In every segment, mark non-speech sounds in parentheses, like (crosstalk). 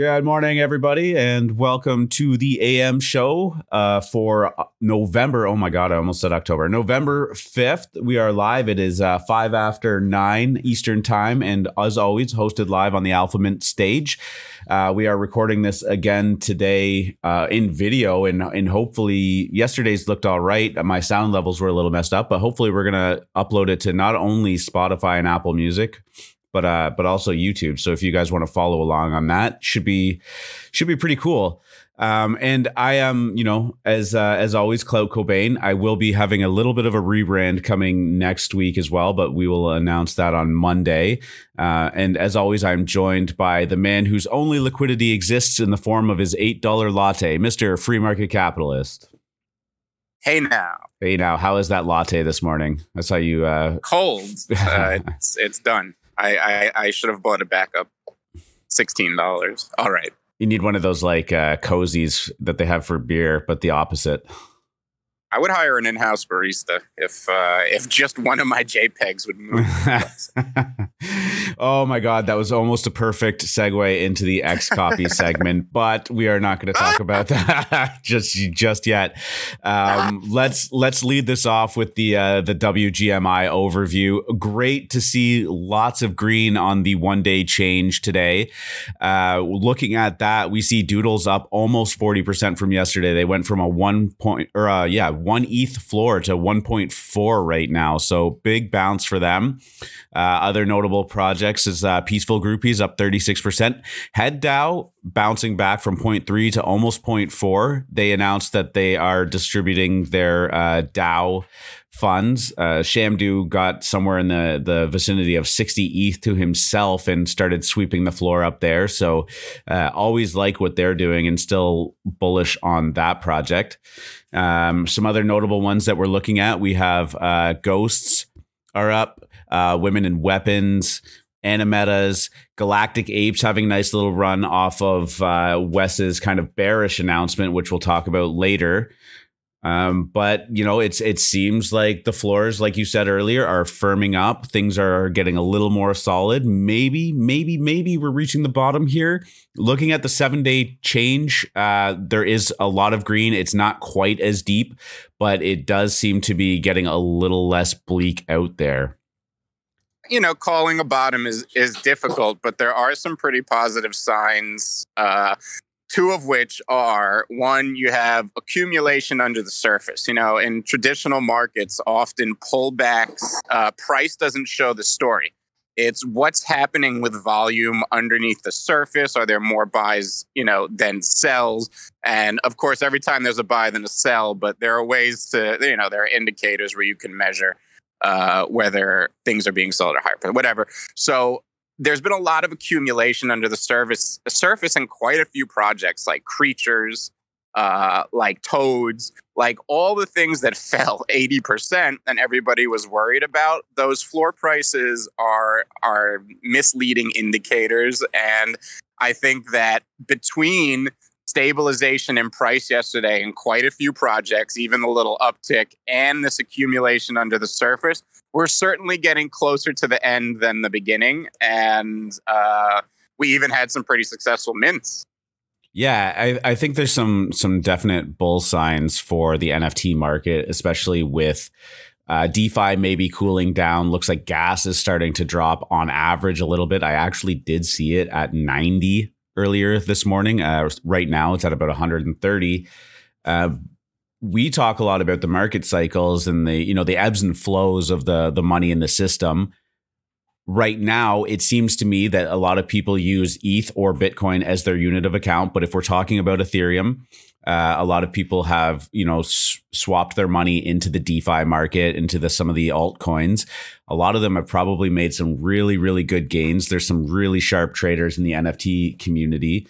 Good morning, everybody, and welcome to the AM show uh, for November. Oh my God, I almost said October. November 5th. We are live. It is uh, five after nine Eastern Time, and as always, hosted live on the AlphaMint stage. Uh, we are recording this again today uh, in video, and, and hopefully, yesterday's looked all right. My sound levels were a little messed up, but hopefully, we're to upload it to not only Spotify and Apple Music but uh, but also YouTube. So if you guys want to follow along on that, should be should be pretty cool. Um, and I am, you know, as uh, as always, Clout Cobain. I will be having a little bit of a rebrand coming next week as well, but we will announce that on Monday. Uh, and as always, I'm joined by the man whose only liquidity exists in the form of his eight dollar latte, Mister Free Market Capitalist. Hey now. Hey now. How is that latte this morning? I saw you. Uh, Cold. Uh, (laughs) it's it's done. I, I, I should have bought a backup. Sixteen dollars. All right. You need one of those like uh, cozies that they have for beer, but the opposite. I would hire an in-house barista if uh, if just one of my JPEGs would move. (laughs) oh my god, that was almost a perfect segue into the XCOPY (laughs) segment, but we are not going to talk about (laughs) that (laughs) just just yet. Um, let's let's lead this off with the uh, the WGMI overview. Great to see lots of green on the one day change today. Uh, looking at that, we see Doodles up almost forty percent from yesterday. They went from a one point or uh, yeah one ETH floor to 1.4 right now. So big bounce for them. Uh, other notable projects is uh, Peaceful Groupies up 36%. Head DAO bouncing back from 0.3 to almost 0.4. They announced that they are distributing their uh, DAO funds. Uh, Shamdoo got somewhere in the, the vicinity of 60 ETH to himself and started sweeping the floor up there. So uh, always like what they're doing and still bullish on that project. Um, some other notable ones that we're looking at we have uh, Ghosts are up, uh, Women in Weapons, Animetas, Galactic Apes having a nice little run off of uh, Wes's kind of bearish announcement, which we'll talk about later. Um, but you know, it's it seems like the floors, like you said earlier, are firming up. Things are getting a little more solid. Maybe, maybe, maybe we're reaching the bottom here. Looking at the seven day change, uh, there is a lot of green. It's not quite as deep, but it does seem to be getting a little less bleak out there. You know, calling a bottom is is difficult, but there are some pretty positive signs. Uh, two of which are one, you have accumulation under the surface. You know, in traditional markets, often pullbacks, uh, price doesn't show the story. It's what's happening with volume underneath the surface. Are there more buys, you know, than sells? And of course, every time there's a buy, then a sell. But there are ways to, you know, there are indicators where you can measure uh, whether things are being sold or higher, whatever. So there's been a lot of accumulation under the surface, surface and quite a few projects like creatures, uh, like toads, like all the things that (laughs) fell 80% and everybody was worried about. Those floor prices are are misleading indicators. And I think that between stabilization in price yesterday and quite a few projects, even a little uptick, and this accumulation under the surface, we're certainly getting closer to the end than the beginning. And uh, we even had some pretty successful mints. Yeah, I, I think there's some some definite bull signs for the NFT market, especially with uh, DeFi maybe cooling down. Looks like gas is starting to drop on average a little bit. I actually did see it at 90 earlier this morning. Uh, right now, it's at about 130. Uh, we talk a lot about the market cycles and the you know the ebbs and flows of the the money in the system right now it seems to me that a lot of people use eth or bitcoin as their unit of account but if we're talking about ethereum uh, a lot of people have you know s- swapped their money into the defi market into the some of the altcoins. A lot of them have probably made some really really good gains. There's some really sharp traders in the nft community.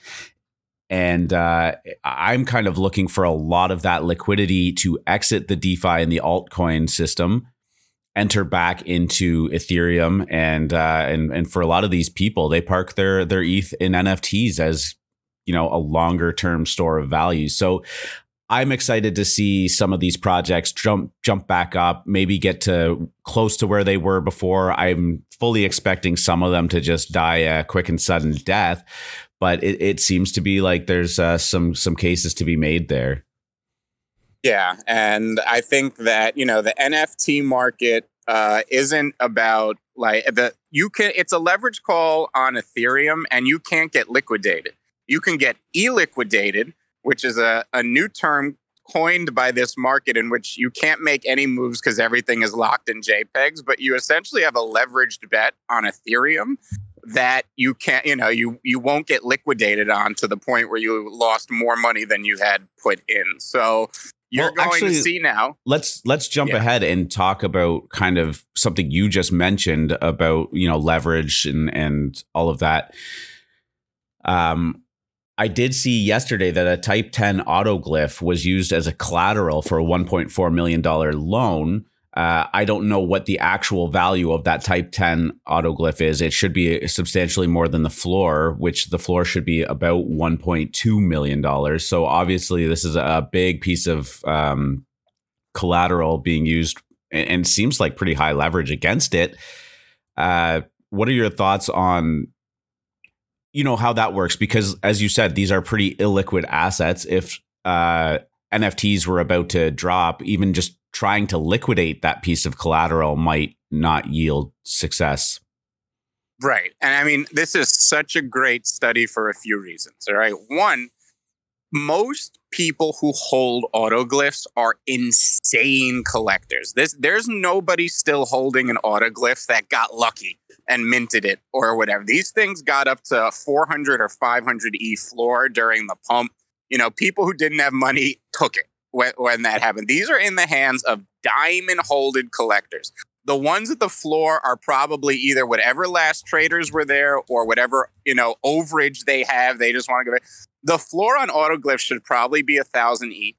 And uh, I'm kind of looking for a lot of that liquidity to exit the DeFi and the altcoin system, enter back into Ethereum, and uh, and and for a lot of these people, they park their their ETH in NFTs as you know a longer term store of value. So I'm excited to see some of these projects jump jump back up, maybe get to close to where they were before. I'm fully expecting some of them to just die a quick and sudden death. but it, it seems to be like there's uh, some some cases to be made there. Yeah, and I think that you know the NFT market uh, isn't about like the you can. It's a leverage call on Ethereum, and you can't get liquidated. You can get e-liquidated, which is a, a new term coined by this market in which you can't make any moves because everything is locked in JPEGs, but you essentially have a leveraged bet on Ethereum that you can't, you know, you you won't get liquidated on to the point where you lost more money than you had put in. So you're well, going actually, to see now. Let's let's jump yeah. ahead and talk about kind of something you just mentioned about you know leverage and and all of that. Um, I did see yesterday that a Type 10 autoglyph was used as a collateral for a 1.4 million dollar loan uh, I don't know what the actual value of that Type 10 autoglyph is. It should be substantially more than the floor, which the floor should be about $1.2 million. So obviously, this is a big piece of um, collateral being used and, seems like pretty high leverage against it. Uh, what are your thoughts on? You know how that works because, as you said, these are pretty illiquid assets. If uh, NFTs were about to drop, even just trying to liquidate that piece of collateral might not yield success. Right. And I mean, this is such a great study for a few reasons. All right. One, most people who hold autoglyphs are insane collectors. This, there's nobody still holding an autoglyph that got lucky and minted it or whatever. These things got up to 400 or 500 E floor during the pump. You know, people who didn't have money took it when, when that happened. These are in the hands of diamond holded collectors. The ones at the floor are probably either whatever last traders were there or whatever, you know, overage they have. They just want to give it. The floor on autoglyphs should probably be a thousand E.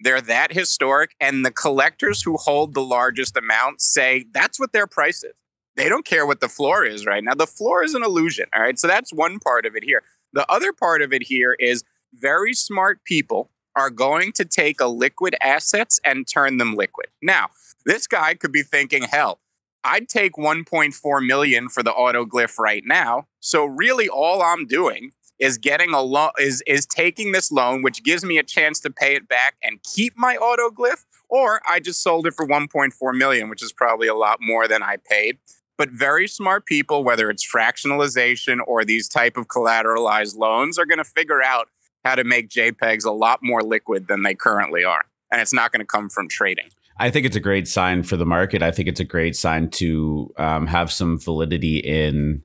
They're that historic. And the collectors who hold the largest amount say that's what their price is. They don't care what the floor is right now. The floor is an illusion. All right. So that's one part of it here. The other part of it here is very smart people are going to take a liquid assets and turn them liquid. Now, this guy could be thinking, hell, I'd take 1.4 million for the autoglyph right now. So really all I'm doing is getting a loan is is taking this loan which gives me a chance to pay it back and keep my autoglyph or I just sold it for 1.4 million which is probably a lot more than I paid. But very smart people whether it's fractionalization or these type of collateralized loans are going to figure out how to make JPEGs a lot more liquid than they currently are. And it's not going to come from trading. I think it's a great sign for the market. I think it's a great sign to um, have some validity in,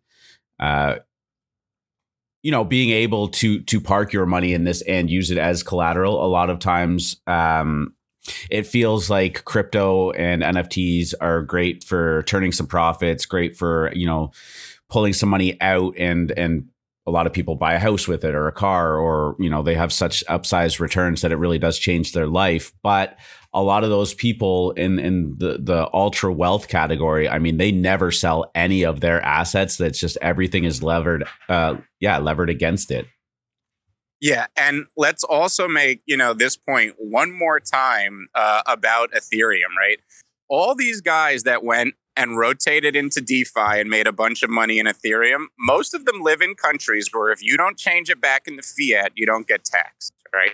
uh, you know, being able to to park your money in this and use it as collateral. A lot of times, um, it feels like crypto and NFTs are great for turning some profits, great for you know pulling some money out and and a lot of people buy a house with it or a car or you know they have such upsized returns that it really does change their life but a lot of those people in in the the ultra wealth category i mean they never sell any of their assets. That's just everything is levered uh yeah levered against it. Yeah and let's also make you know this point one more time uh, about ethereum right? All these guys that went and rotated into DeFi and made a bunch of money in Ethereum, most of them live in countries where if you don't change it back into fiat, you don't get taxed, right?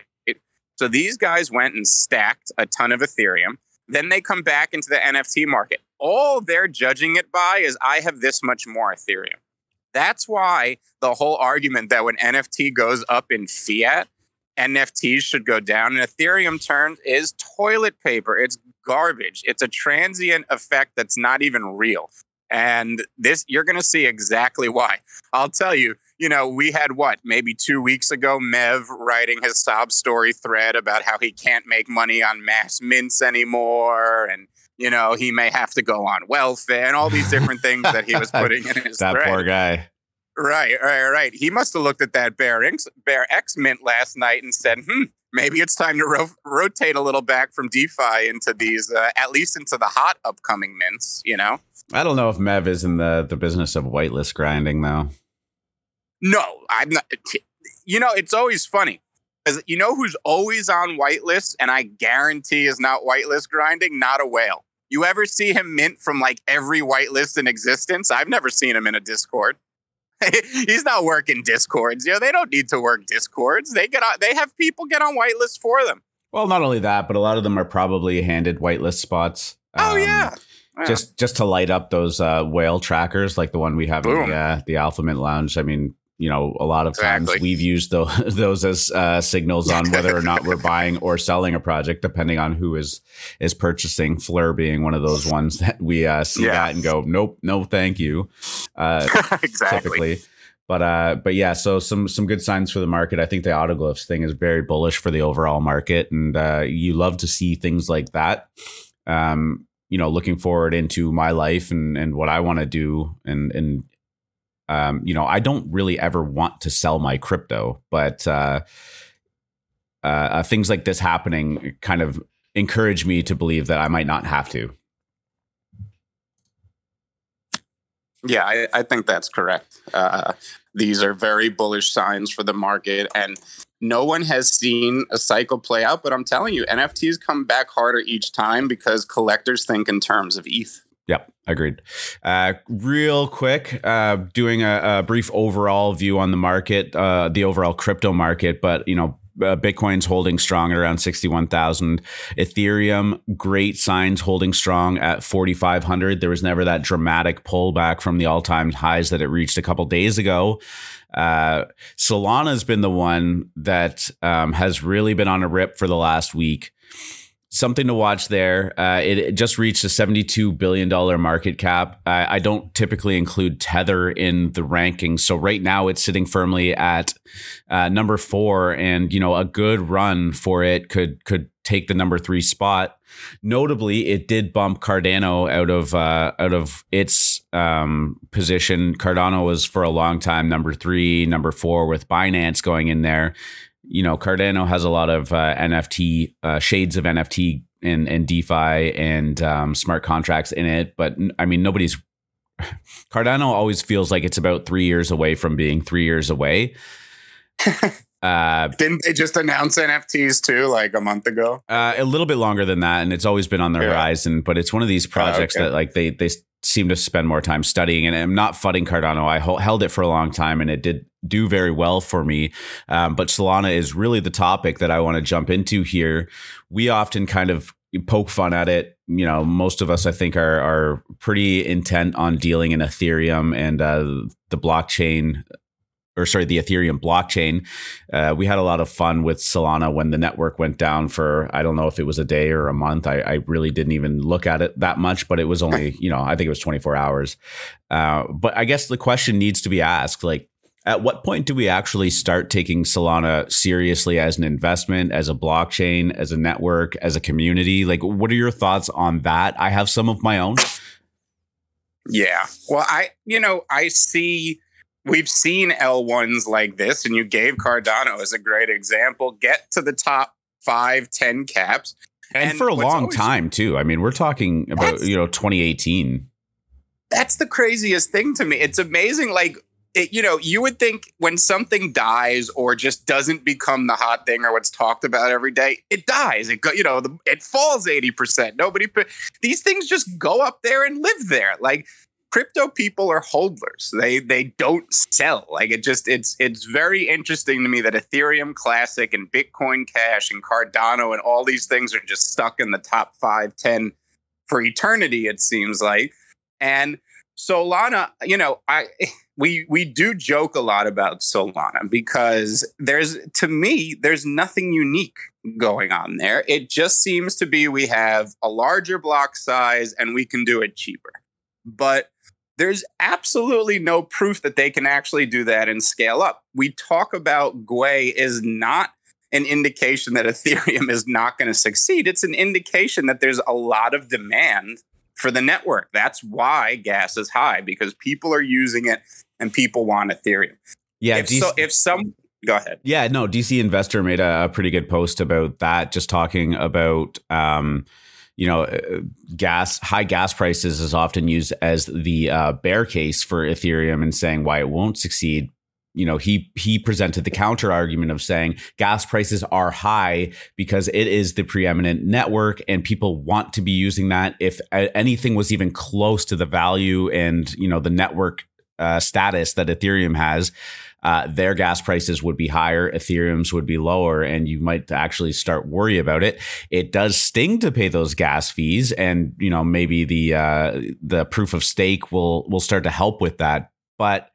So these guys went and stacked a ton of Ethereum. Then they come back into the NFT market. All they're judging it by is I have this much more Ethereum. That's why the whole argument that when NFT goes up in fiat, NFTs should go down. And Ethereum terms is toilet paper. It's garbage. It's a transient effect that's not even real. And this, you're going to see exactly why. I'll tell you, you know, we had what, maybe two weeks ago, Mev writing his sob story thread about how he can't make money on mass mints anymore. And, you know, he may have to go on welfare and all these different things that he was (laughs) putting in his That thread. poor guy. Right, right, right. He must have looked at that BearX, Bear X mint last night and said, "Hmm, maybe it's time to ro- rotate a little back from DeFi into these, uh, at least into the hot upcoming mints." You know. I don't know if Mev is in the the business of whitelist grinding though. No, I'm not. You know, it's always funny. Because you know who's always on whitelist, and I guarantee is not whitelist grinding? Not a whale. You ever see him mint from like every whitelist in existence? I've never seen him in a Discord. (laughs) he's not working discords. You know, they don't need to work discords. They get on. They have people get on whitelists for them. Well, not only that, but a lot of them are probably handed whitelist spots. Oh um, yeah. yeah. Just just to light up those uh, whale trackers, like the one we have Boom. in the, uh, the AlphaMint Lounge. I mean, you know, a lot of exactly. times we've used those, (laughs) those as uh, signals on whether or not we're buying or selling a project, depending on who is is purchasing. Fleur being one of those ones that we uh, see yeah. that and go, nope, no, thank you. Uh, (laughs) exactly. Typically. But uh, but yeah, so some some good signs for the market. I think the autoglyphs thing is very bullish for the overall market, and uh, you love to see things like that. Um, you know, looking forward into my life and and what I want to do, and and um, you know, I don't really ever want to sell my crypto, but uh, uh, things like this happening kind of encourage me to believe that I might not have to. Yeah, I, I think that's correct. Uh, these are very bullish signs for the market, and no one has seen a cycle play out. But I'm telling you, NFTs come back harder each time because collectors think in terms of ETH. Yep, agreed. Uh, real quick, uh, doing a, a, brief overall view on the market, uh, the overall crypto market, but you know. Uh, Bitcoin's holding strong at around 61,000. Ethereum, great signs holding strong at 4,500. There was never that dramatic pullback from the all time highs that it reached a couple days ago. Uh, Solana's been the one that um, has really been on a rip for the last week something to watch there. Uh, it, it, just reached a $72 billion market cap. I, I, don't typically include Tether in the rankings. So right now it's sitting firmly at uh, number four and, you know, a good run for it could, could take the number three spot. Notably, it did bump Cardano out of, uh, out of its um, position. Cardano was for a long time number three, number four with Binance going in there you know, Cardano has a lot of uh, NFT uh, shades of NFT and, and DeFi and um, smart contracts in it. But I mean, nobody's (sighs) Cardano always feels like it's about three years away from being three years away. (laughs) Uh, Didn't they just announce NFTs too, like a month ago? Uh, a little bit longer than that, and it's always been on the yeah. horizon. But it's one of these projects oh, okay. that like they they seem to spend more time studying. And I'm not fudding Cardano. I held it for a long time, and it did do very well for me. Um, but Solana is really the topic that I want to jump into here. We often kind of poke fun at it. You know, most of us, I think, are are pretty intent on dealing in Ethereum and uh, the blockchain or sorry, the Ethereum blockchain. Uh, we had a lot of fun with Solana when the network went down for I don't know if it was a day or a month. I, I really didn't even look at it that much, but it was only you know I think it was 24 hours. Uh, but I guess the question needs to be asked like at what point do we actually start taking Solana seriously as an investment, as a blockchain, as a network, as a community? Like, what are your thoughts on that? I have some of my own. Yeah. Well, I, you know, I see, we've seen L1s like this, and you gave Cardano as a great example, get to the top five, 10 caps. And, and for a long time, too. I mean, we're talking about, you know, 2018 that's the craziest thing to me. It's amazing. Like it, you know, you would think when something dies or just doesn't become the hot thing or what's talked about every day, it dies. It go, you know, the, it falls eighty percent. Nobody, these things just go up there and live there. Like crypto people are holders. They they don't sell. Like it just it's it's very interesting to me that Ethereum Classic and Bitcoin Cash and Cardano and all these things are just stuck in the top five, ten for eternity. It seems like, and Solana, you know, I (laughs) we we do joke a lot about Solana because there's to me there's nothing unique going on there. It just seems to be we have a larger block size and we can do it cheaper. But there's absolutely no proof that they can actually do that and scale up. We talk about Gwei is not an indication that Ethereum (laughs) is not going to succeed. It's an indication that there's a lot of demand for the network. That's why gas is high because people are using it and people want Ethereum. Yeah. If, DC, so, if some go ahead. Yeah, no, DC Investor made a, pretty good post about that, just talking about um, you know, uh, gas high gas prices is often used as the uh, bear case for Ethereum and saying why it won't succeed you know he he presented the counter argument of saying gas prices are high because it is the preeminent network and people want to be using that if anything was even close to the value and you know the network uh, status that Ethereum has, uh, their gas prices would be higher, Ethereum's would be lower, and you might actually start worry about it. It does sting to pay those gas fees, and you know maybe the uh, the proof of stake will will start to help with that. But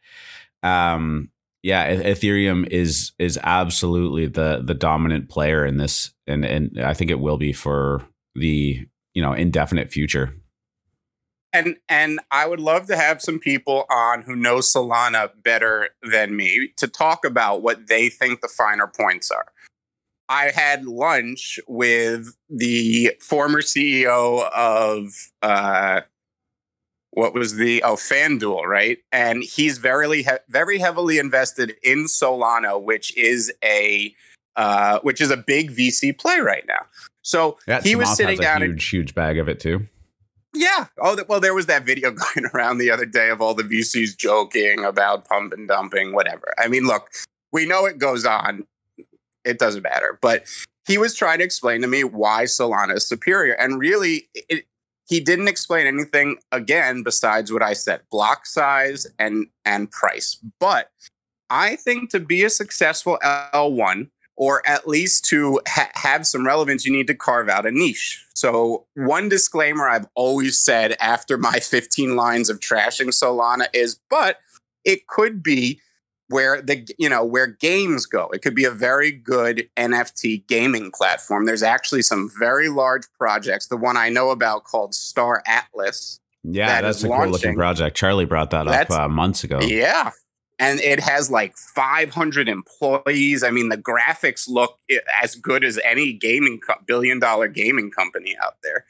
um, yeah, Ethereum is is absolutely the the dominant player in this, and and I think it will be for the you know indefinite future and and I would love to have some people on who know Solana better than me to talk about what they think the finer points are. I had lunch with the former CEO of uh, what was the oh FanDuel, right? And he's very very heavily invested in Solana, which is a uh, which is a big VC play right now. So yeah, he was sitting down. Huge, and, huge bag of it too. Yeah. Oh, well, there was that video (laughs) going around the other day of all the VCs joking about pump and dumping, whatever. I mean, look, we know it goes on. It doesn't matter. But he was trying to explain to me why Solana is superior. And really, it, he didn't explain anything again besides what I said block size and, and price. But I think to be a successful L1, or at least to ha- have some relevance, you need to carve out a niche. So, one disclaimer I've always said after my 15 lines of trashing Solana is, but it could be where the you know where games go. It could be a very good NFT gaming platform. There's actually some very large projects. The one I know about called Star Atlas. Yeah, that that's a launching. cool looking project. Charlie brought that that's, up uh, months ago. Yeah, and it has like 500 employees. I mean, the graphics look as good as any gaming co- billion dollar gaming company out there,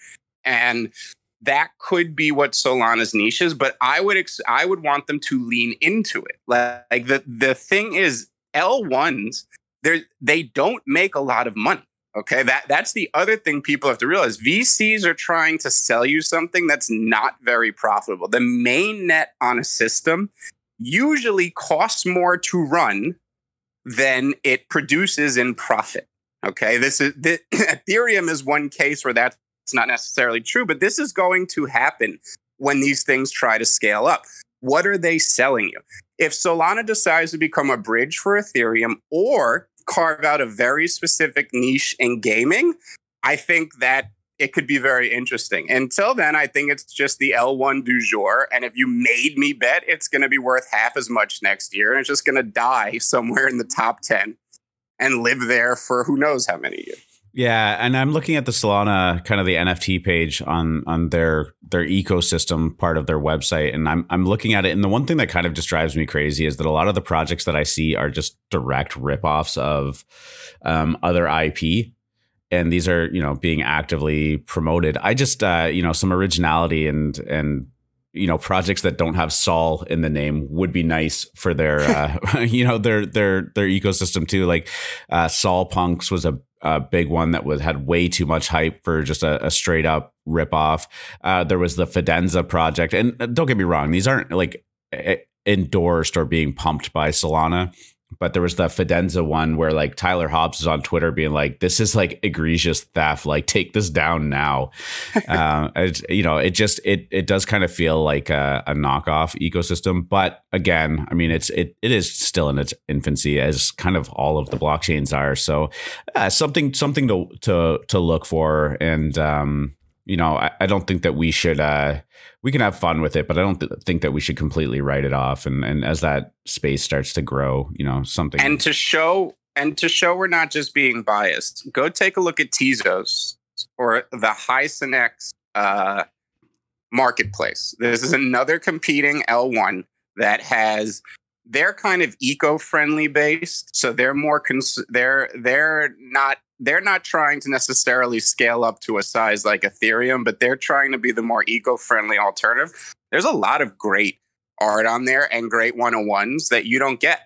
and that could be what Solana's niche is. But I would ex- I would want them to lean into it. Like the the thing is, L ones they they don't make a lot of money. Okay, that that's the other thing people have to realize. VCs are trying to sell you something that's not very profitable. The main net on a system usually costs more to run than it produces in profit. Okay, this is the, (clears throat) Ethereum is one case where that's not necessarily true, but this is going to happen when these things try to scale up. What are they selling you? If Solana decides to become a bridge for Ethereum or carve out a very specific niche in gaming, I think that it could be very interesting. Until then, I think it's just the L1 du jour. And if you made me bet, it's going to be worth half as much next year. And it's just going to die (laughs) somewhere in the top 10 and live there for who knows how many years. Yeah, and I'm looking at the Solana kind of the NFT page on on their their ecosystem part of their website, and I'm I'm looking at it, and the one thing that kind of just drives me crazy is that a lot of the projects that I see are just direct ripoffs of um, other IP and these are you know being actively promoted. I just uh you know some originality and and you know projects that don't have sol in the name would be nice for their (laughs) uh (laughs) you know their their their ecosystem too. Like uh sol punks was a, a big one that was had way too much hype for just a, a straight up rip off uh there was the fidenza project. And uh, don't get me wrong these aren't like endorsed or being pumped by solana but there was the Fidenza one where like Tyler Hobbs is on Twitter being like, "This is like egregious theft. Like, take this down now." (laughs) uh, it, you know, it just it it does kind of feel like a, a, knockoff ecosystem. But again, I mean, it's it it is still in its infancy, as kind of all of the blockchains are. So, uh, something something to to to look for, and um, you know, I, I don't think that we should. Uh, we can have fun with it, but I don't th- think that we should completely write it off. And and as that space starts to grow, you know, something. And to show and to show we're not just being biased, go take a look at Tezos or the Hic et nunc uh, marketplace. This is another competing L1 that has they're kind of eco-friendly based, so they're more cons- they're they're not they're not trying to necessarily scale up to a size like Ethereum, but they're trying to be the more eco-friendly alternative. There's a lot of great art on there and great one-on-ones that you don't get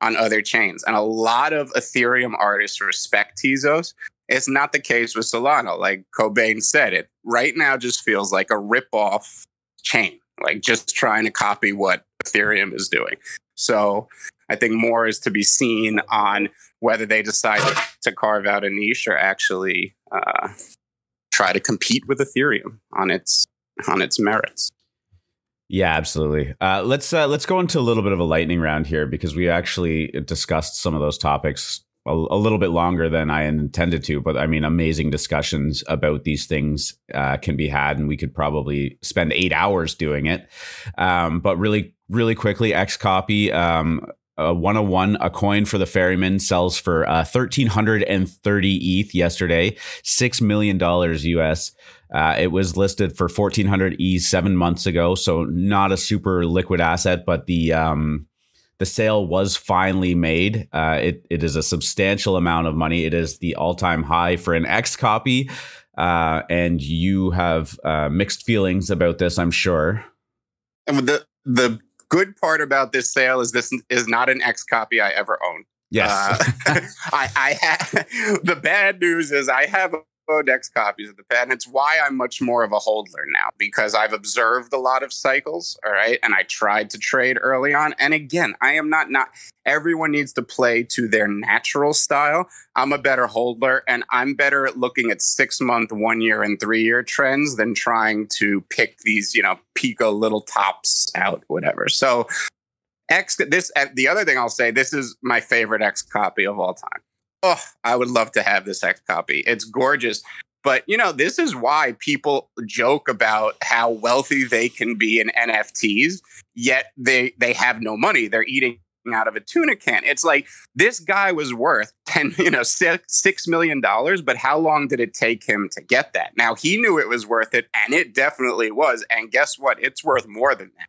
on other chains. And a lot of Ethereum artists respect Tezos. It's not the case with Solana. Like Cobain said, it right now just feels like a rip-off chain, like just trying to copy what Ethereum is doing. So I think more is to be seen on whether they decide to carve out a niche or actually uh, try to compete with Ethereum on its on its merits. Yeah, absolutely. Uh, let's uh, let's go into a little bit of a lightning round here because we actually discussed some of those topics a, a little bit longer than I intended to. But I mean, amazing discussions about these things uh, can be had, and we could probably spend eight hours doing it. Um, but really, really quickly, XCOPY. Um, a 101 a coin for the ferryman sells for uh, 1330 eth yesterday 6 million dollars us uh, it was listed for 1400 e seven months ago so not a super liquid asset but the um, the sale was finally made. Uh, it, it is a substantial amount of money. It is the all-time high for an XCOPY. Uh, and you have uh, mixed feelings about this i'm sure. And the the good part about this sale is this is not an XCOPY I ever owned. Yes. Uh, (laughs) I, I have (laughs) the bad news is I have X copies of the pad, and it's why I'm much more of a holder now because I've observed a lot of cycles. All right, and I tried to trade early on, and again, I am not not. Everyone needs to play to their natural style. I'm a better holder, and I'm better at looking at six month, one year, and three year trends than trying to pick these, you know, pico little tops out, whatever. So X this the other thing I'll say, this is my favorite XCOPY of all time oh, I would love to have this XCOPY. It's gorgeous. But you know, this is why people joke about how wealthy they can be in NFTs, yet they they have no money. They're eating out of a tuna can. It's like this guy was worth 10, (laughs) you know, six, six million dollars, but how long did it take him to get that? Now he knew it was worth it, and it definitely was. And guess what? It's worth more than that,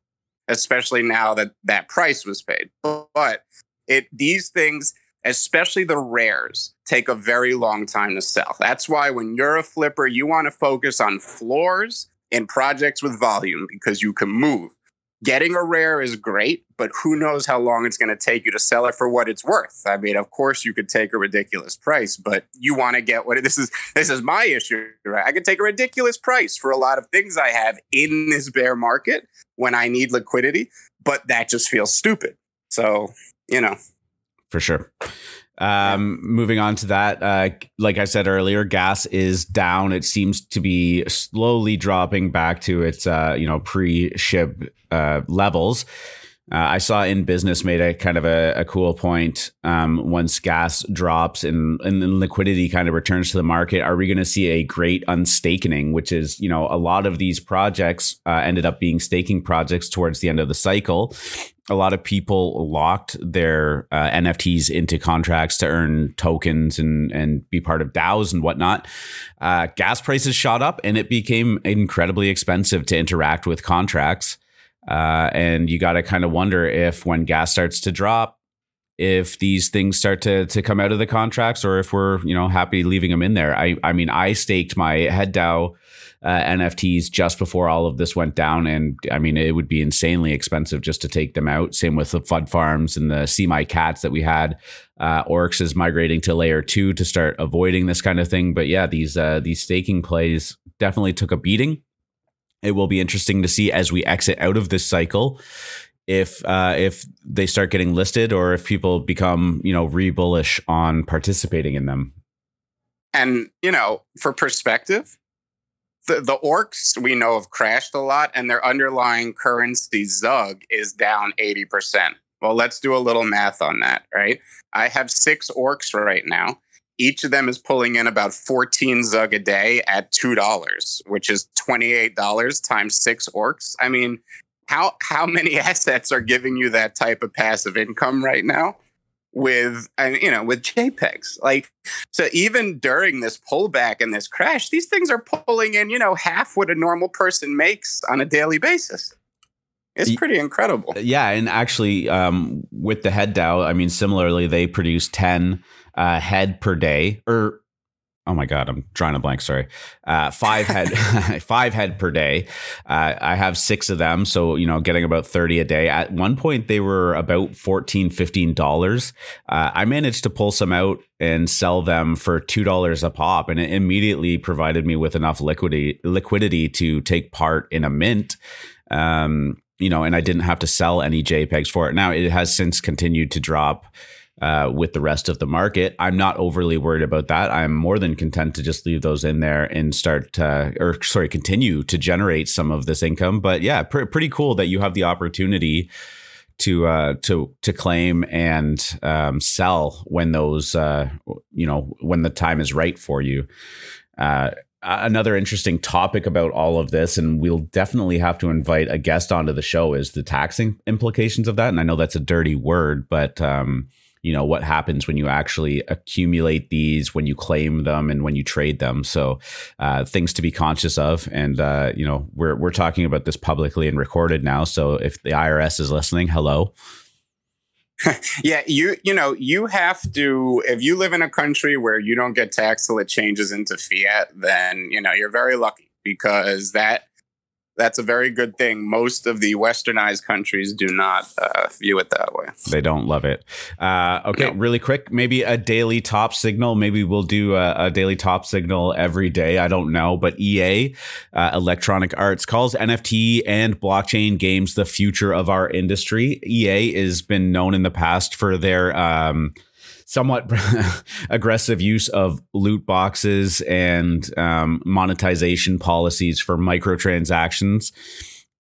especially now that that price was paid. But it these things especially the rares, take a very long time to sell. That's why when you're a flipper, you want to focus on floors and projects with volume because you can move. Getting a rare is great, but who knows how long it's going to take you to sell it for what it's worth. I mean, of course you could take a ridiculous price, but you want to get what (laughs) this is this is my issue, right? I could take a ridiculous price for a lot of things I have in this bear market when I need liquidity, but that just feels stupid. So, you know, for sure. Um, moving on to that, uh, like I said earlier, gas is down. It seems to be slowly dropping back to its uh, you know pre-ship uh, levels. Uh, I saw in business made a kind of a, a cool point. Um, once gas drops and, and then liquidity kind of returns to the market, are we going to see a great unstaking, which is, you know, a lot of these projects uh, ended up being staking projects towards the end of the cycle. A lot of people locked their uh, NFTs into contracts to earn tokens and, and be part of DAOs and whatnot. Uh, gas prices shot up and it became incredibly expensive to interact with contracts. Uh, and you got to kind of wonder if when gas starts to drop, if these things start to to come out of the contracts, or if we're you know happy leaving them in there. I I mean, I staked my head DAO uh, NFTs just before all of this went down, and I mean, it would be insanely expensive just to take them out. Same with the FUD farms and the See My Cats that we had. Uh, Orcs is migrating to layer two to start avoiding this kind of thing. But yeah, these uh, these staking plays definitely took a beating it will be interesting to see as we exit out of this cycle if uh, if they start getting listed or if people become you know re bullish on participating in them. And you know, for perspective, the the orcs we know have crashed a lot, and their underlying currency Zug is down eighty percent. Well, let's do a little math on that, right? I have six orcs right now. Each of them is pulling in about 14 Zug a day at $2, which is $28 times six orcs. I mean, how how many (laughs) assets are giving you that type of passive income right now? With and you know with jpegs. Like so even during this pullback and this crash these things are pulling in you know half what a normal person makes on a daily basis. It's pretty incredible. Yeah and actually um, with the head DAO i mean similarly they produce 10 uh, head per day, or oh my god, I'm drawing a blank. Sorry, uh, five head, (laughs) (laughs) five head per day. Uh, I have six of them, so you know, getting about thirty a day. At one point, they were about 14 15 dollars. Uh, I managed to pull some out and sell them for two dollars a pop, and it immediately provided me with enough liquidity liquidity to take part in a mint. Um, you know, and I didn't have to sell any JPEGs for it. Now it has since continued to drop uh, with the rest of the market. I'm not overly worried about that. I'm more than content to just leave those in there and start, or sorry, continue to generate some of this income. But yeah, pr- pretty cool that you have the opportunity to uh, to to claim and um, sell when those uh, you know when the time is right for you. Uh, another interesting topic about all of this, and we'll definitely have to invite a guest onto the show, is the taxing implications of that. And I know that's a dirty word, but um, you know what happens when you actually accumulate these when you claim them and when you trade them. So uh, things to be conscious of. And uh, you know we're, we're talking about this publicly and recorded now. So if the irs is listening hello. (laughs) Yeah you you know you have to if you live in a country where you don't get taxed till it changes into fiat then you know you're very lucky because that that's a very good thing. Most of the westernized countries do not uh, view it that way. They don't love it. Uh, okay, no. really quick, maybe a daily top signal. Maybe we'll do a, a daily top signal every day. I don't know, but EA, uh, Electronic Arts, calls NFT and blockchain games the future of our industry. EA has been known in the past for their um, somewhat (laughs) aggressive use of loot boxes and um, monetization policies for microtransactions.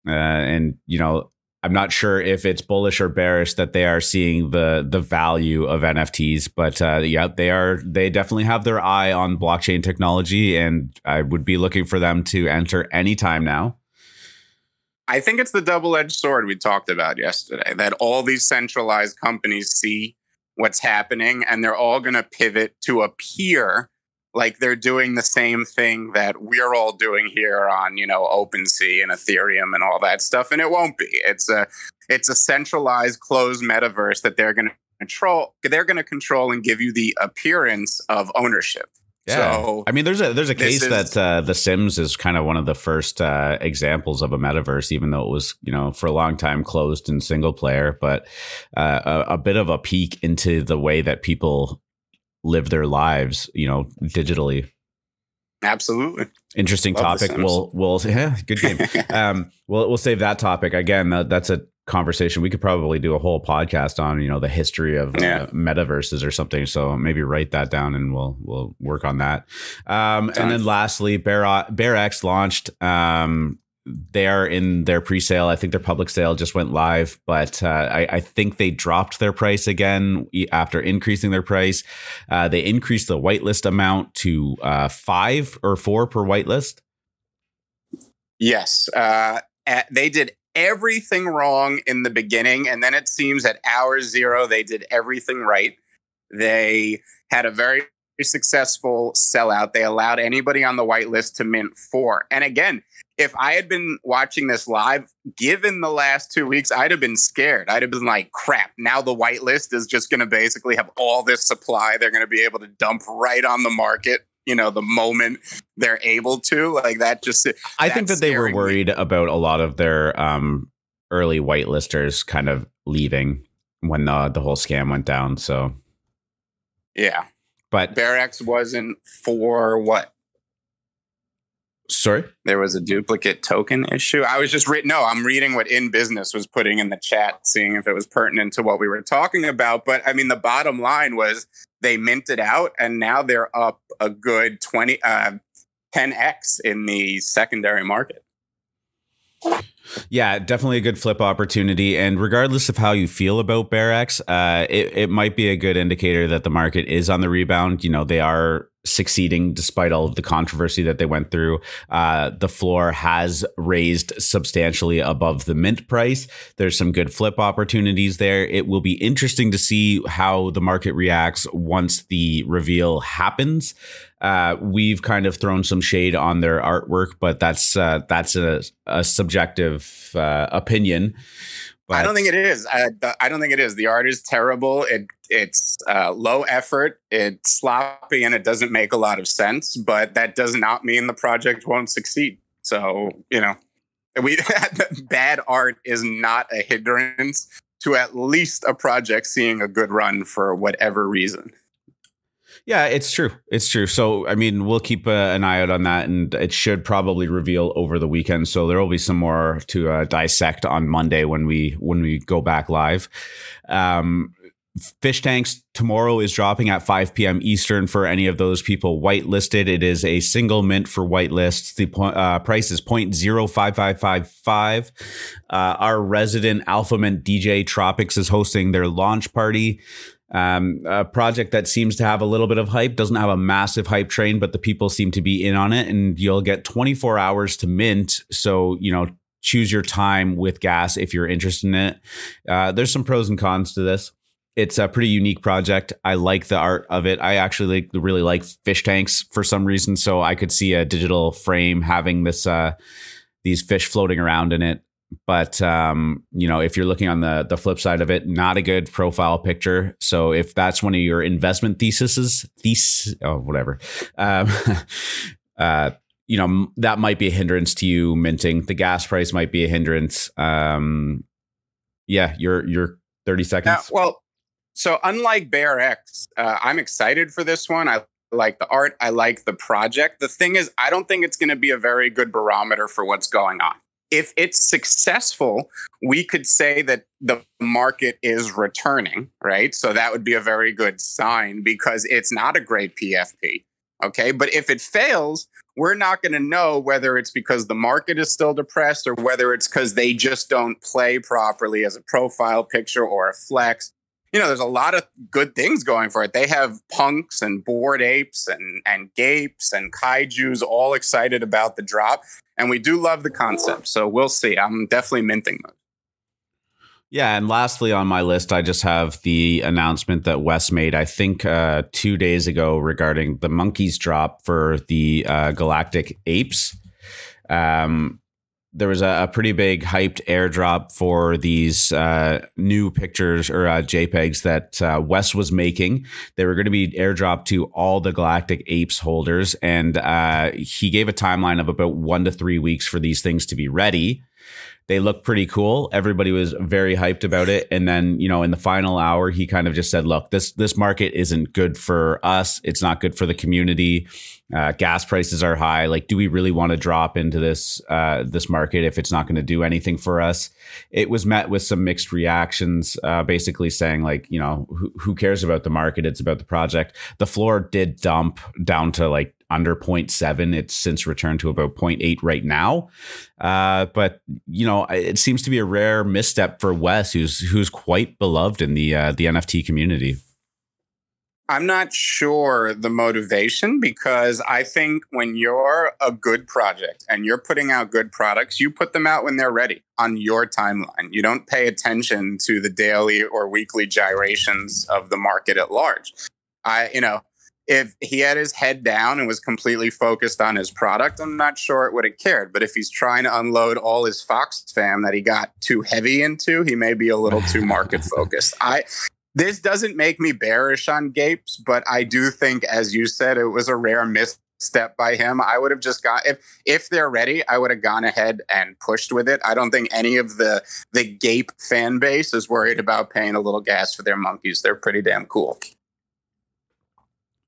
Uh, and you know, I'm not sure if it's bullish or bearish that they are seeing the the value of NFTs, but uh, yeah, they are. They definitely have their eye on blockchain technology, and I would be looking for them to enter anytime now. I think it's the double edged sword we talked about yesterday that all these centralized companies see what's happening and they're all going to pivot to appear like they're doing the same thing that we're all doing here on you know OpenSea and Ethereum and all that stuff and it won't be. It's a it's a centralized closed metaverse that they're going to control they're going to control and give you the appearance of ownership yeah, so, I mean, there's a there's a case is, that uh, The Sims is kind of one of the first uh, examples of a metaverse, even though it was you know for a long time closed in single player, but uh, a, a, bit of a peek into the way that people live their lives, you know, digitally. Absolutely. Interesting Love topic. We'll we'll (laughs) yeah, good game. (laughs) um, we'll we'll save that topic again. That, that's a conversation. We could probably do a whole podcast on you know the history of yeah. uh, metaverses or something. So maybe write that down and we'll we'll work on that. Um, and then lastly bear bear x launched um, they are in their pre-sale. I think their public sale just went live but uh, I, I, think they dropped their price again after increasing their price. Uh, they increased the whitelist amount to uh, five or four per whitelist. Yes uh, they did everything wrong in the beginning. And then it seems at hour zero, they did everything right. They had a very successful sellout. They allowed anybody on the whitelist to mint four. And again, if I had been watching this live, given the last two weeks, I'd have been scared. I'd have been like, crap, now the whitelist is just going to basically have all this supply they're going to be able to dump right on the market you know the moment they're able to like that just i think that they were worried me. about a lot of their um early whitelisters kind of leaving when the the whole scam went down so yeah but BearX wasn't for what Sorry? There was a duplicate token issue. I was just reading, no, I'm reading what In Business was putting in the chat, seeing if it was pertinent to what we were talking about. But I mean, the bottom line was they minted out and now they're up a good 20, uh, 10x in the secondary market. Yeah, definitely a good flip opportunity. And regardless of how you feel about BearX, uh, it, it might be a good indicator that the market is on the rebound. You know, they are succeeding despite all of the controversy that they went through. Uh, the floor has raised substantially above the mint price. There's some good flip opportunities there. It will be interesting to see how the market reacts once the reveal happens. Uh, we've kind of thrown some shade on their artwork, but that's uh, that's a, a subjective uh, opinion. But I don't think it is. I, I, don't think it is. The art is terrible. It it's uh, low effort. It's sloppy, and it doesn't make a lot of sense. But that does not mean the project won't succeed. So you know, we (laughs) bad art is not a hindrance to at least a project seeing a good run for whatever reason. Yeah, it's true. It's true. So, I mean, we'll keep uh, an eye out on that, and it should probably reveal over the weekend. So there will be some more to uh, dissect on Monday when we when we go back live. Um, Fish tanks tomorrow is dropping at 5 p.m. Eastern for any of those people whitelisted. It is a single mint for whitelists. The uh, price is 0.05555. Uh, our resident AlphaMint DJ Tropics is hosting their launch party. Um, a project that seems to have a little bit of hype doesn't have a massive hype train, but the people seem to be in on it, and you'll get 24 hours to mint. So you know, choose your time with gas if you're interested in it. Uh, there's some pros and cons to this it's a pretty unique project. I like the art of it. I actually like, really like fish tanks for some reason, so I could see a digital frame having this uh, these fish floating around in it. But um, you know, if you're looking on the the flip side of it, not a good profile picture. So if that's one of your investment theses, thesis, oh whatever, um, (laughs) uh, you know that might be a hindrance to you minting. The gas price might be a hindrance. Um, yeah, you're you're 30 seconds. Well, so unlike BearX, uh, I'm excited for this one. I like the art. I like the project. The thing is, I don't think it's going to be a very good barometer for what's going on. If it's successful, we could say that the market is returning, right? So that would be a very good sign because it's not a great PFP. Okay. But if it fails, we're not going to know whether it's because the market is still depressed or whether it's because they just don't play properly as a profile picture or a flex you know, there's a lot of good things going for it. They have punks and bored apes and and gapes and kaiju's all excited about the drop, and we do love the concept. So we'll see. I'm definitely minting those. Yeah, and lastly on my list, I just have the announcement that Wes made, I think, uh, two days ago regarding the monkeys drop for the uh, Galactic Apes. Um, there was a, a, pretty big hyped airdrop for these uh, new pictures or uh, JPEGs that uh, Wes was making. They were going to be airdropped to all the Galactic Apes holders, and uh, he gave a timeline of about one to three weeks for these things to be ready. They look pretty cool. Everybody was very hyped about it. And then, you know, in the final hour, he kind of just said, look, this this market isn't good for us. It's not good for the community. Uh, gas prices are high. Like, do we really want to drop into this uh, this market if it's not going to do anything for us? It was met with some mixed reactions, uh, basically saying like, you know, who, who cares about the market? It's about the project. The floor did dump down to like under 0.7. It's since returned to about 0.8 right now. Uh, but you know, it seems to be a rare misstep for Wes, who's who's quite beloved in the uh, the NFT community. I'm not sure the motivation because I think when you're a good project and you're putting out good products, you put them out when they're ready on your timeline. You don't pay attention to the daily or weekly gyrations of the market at large. I, you know, if he had his head down and was completely focused on his product, I'm not sure it would have cared. But if he's trying to unload all his Fox fam that he got too heavy into, he may be a little too market focused. I this doesn't make me bearish on Gapes, but I do think, as you said, it was a rare misstep by him. I would have just got if if they're ready, I would have gone ahead and pushed with it. I don't think any of the the Gape fan base is worried about paying a little gas for their monkeys. They're pretty damn cool.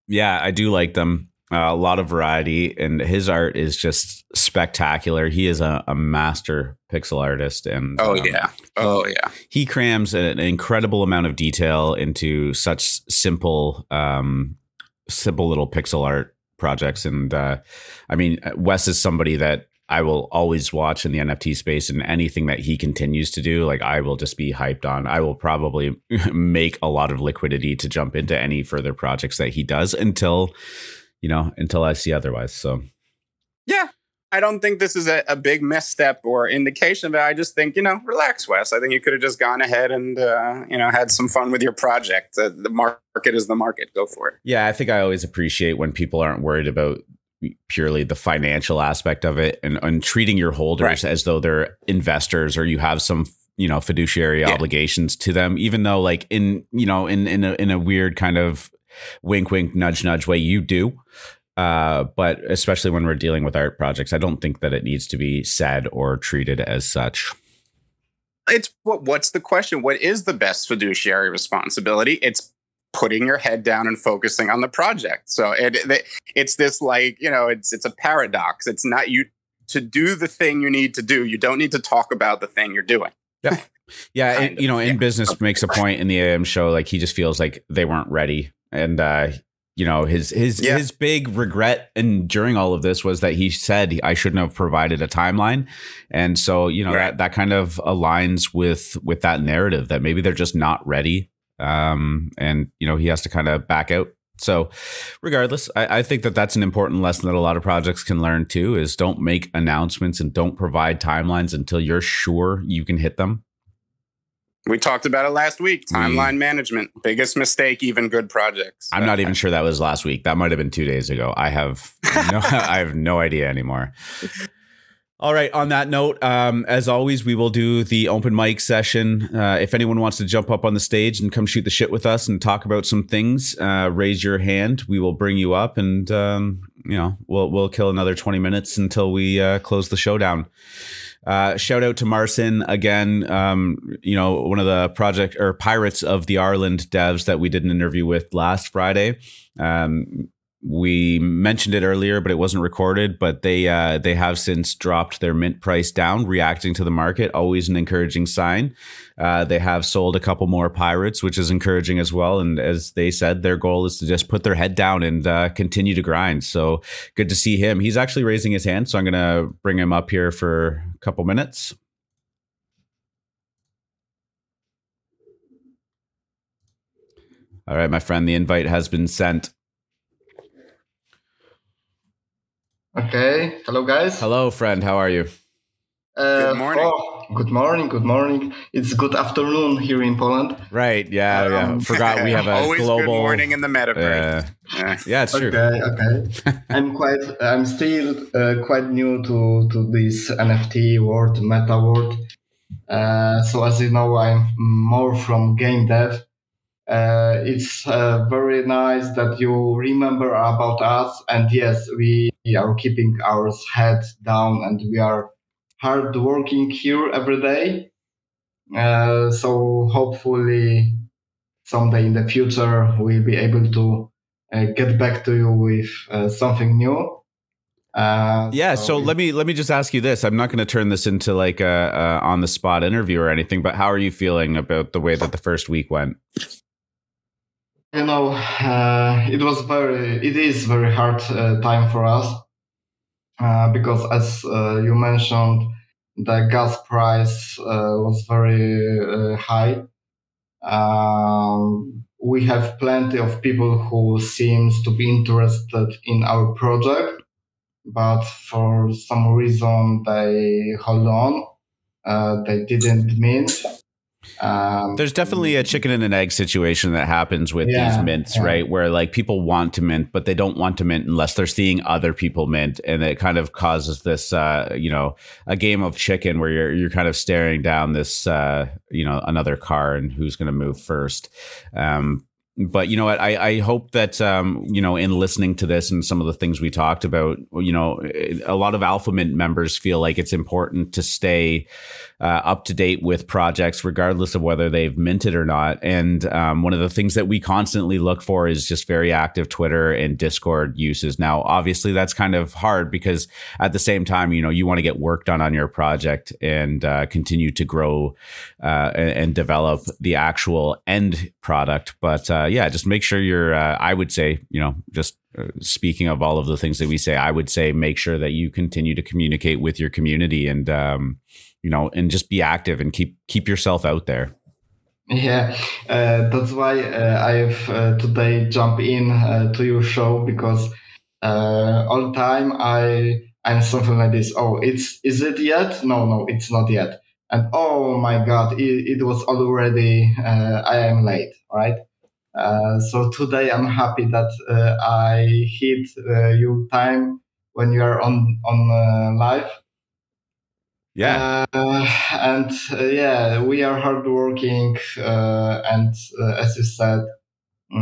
Yeah, I do like them. Uh, a lot of variety, and his art is just spectacular. He is a, a master pixel artist, and oh um, yeah, oh yeah, he crams an incredible amount of detail into such simple, um, simple little pixel art projects. And uh, I mean, Wes is somebody that I will always watch in the NFT space and anything that he continues to do, like I will just be hyped on. I will probably (laughs) make a lot of liquidity to jump into any further projects that he does until, you know, until I see otherwise. So, yeah, I don't think this is a, a big misstep or indication of it. I just think, you know, relax, Wes. I think you could have just gone ahead and, uh, you know, had some fun with your project. The, the market is the market. Go for it. Yeah, I think I always appreciate when people aren't worried about purely the financial aspect of it and, and treating your holders right. as though they're investors or you have some you know fiduciary yeah. obligations to them even though like in you know in in a, in a weird kind of wink wink nudge nudge way you do uh, but especially when we're dealing with art projects i don't think that it needs to be said or treated as such it's what what's the question what is the best fiduciary responsibility it's putting your head down and focusing on the project. So it, it, it's this like, you know, it's it's a paradox. It's not you to do the thing you need to do. You don't need to talk about the thing you're doing. Yeah. (laughs) Yeah, and, you know, in yeah. business makes a point in the AM show, like he just feels like they weren't ready, and uh, you know his his yeah. his big regret and during all of this was that he said I shouldn't have provided a timeline, and so you know right. that that kind of aligns with with that narrative that maybe they're just not ready, um, and you know he has to kind of back out. So, regardless, I, I, think that that's an important lesson that a lot of projects can learn too: is don't make announcements and don't provide timelines until you're sure you can hit them. We talked about it last week. Timeline management, biggest mistake, even good projects. I'm not even sure that was last week. That might have been two days ago. I have no, (laughs) I have no idea anymore. All right. On that note, um, as always, we will do the open mic session. Uh, if anyone wants to jump up on the stage and come shoot the shit with us and talk about some things, uh, raise your hand. We will bring you up, and um, you know we'll we'll kill another 20 minutes until we uh, close the show down. Uh, shout out to Marcin again. Um, you know, one of the project or pirates of the Ireland devs that we did an interview with last Friday. Um, we mentioned it earlier, but it wasn't recorded. But they uh, they have since dropped their mint price down, reacting to the market. Always an encouraging sign. Uh, they have sold a couple more pirates, which is encouraging as well. And as they said, their goal is to just put their head down and uh, continue to grind. So good to see him. He's actually raising his hand, so I'm going to bring him up here for a couple minutes. All right, my friend, the invite has been sent. Okay. Hello, guys. Hello, friend. How are you? Uh, good morning. Oh, good morning. Good morning. It's good afternoon here in Poland. Right. Yeah. Um, yeah. (laughs) Forgot we have a always global good morning in the metaverse. Uh, yeah, it's true. Okay. Okay. (laughs) I'm quite. I'm still uh, quite new to to this NFT world, meta world. Uh, so as you know, I'm more from game dev. Uh, it's uh, very nice that you remember about us. And yes, we are keeping our head down and we are hard working here every day. Uh, so hopefully someday in the future we'll be able to uh, get back to you with uh, something new. Uh, yeah. So, so let me let me just ask you this. I'm not going to turn this into like a, a on the spot interview or anything, but how are you feeling about the way that the first week went? You know, uh, it was very, it is very hard uh, time for us uh, because, as uh, you mentioned, the gas price uh, was very uh, high. Um, we have plenty of people who seems to be interested in our project, but for some reason they hold on. they didn't mint um, There's definitely a chicken and an egg situation that happens with yeah, these mints, yeah. right? Where like people want to mint, but they don't want to mint unless they're seeing other people mint, and it kind of causes this, uh, you know, a game of chicken where you're you're kind of staring down this, uh, you know, another car and who's going to move first. Um, but you know what I, I hope that um, you know in listening to this and some of the things we talked about you know a lot of AlphaMint members feel like it's important to stay uh, up to date with projects regardless of whether they've minted or not and um, one of the things that we constantly look for is just very active twitter and discord uses now obviously that's kind of hard because at the same time you know you want to get work done on your project and uh, continue to grow uh, and, and, develop the actual end product but uh, yeah, just make sure you're. Uh, I would say, you know, just uh, speaking of all of the things that we say, I would say make sure that you continue to communicate with your community and, um, you know, and just be active and keep keep yourself out there. Yeah, uh, that's why uh, I've uh, today jump in to your show because all the time I I'm something like this. Oh, it's is it yet? No, no, it's not yet. And oh my God, it, it was already. I am late, right? Uh, so today I'm happy that uh, I hit uh, your time when you are on on live. Yeah, and yeah, we are hardworking, and as you said,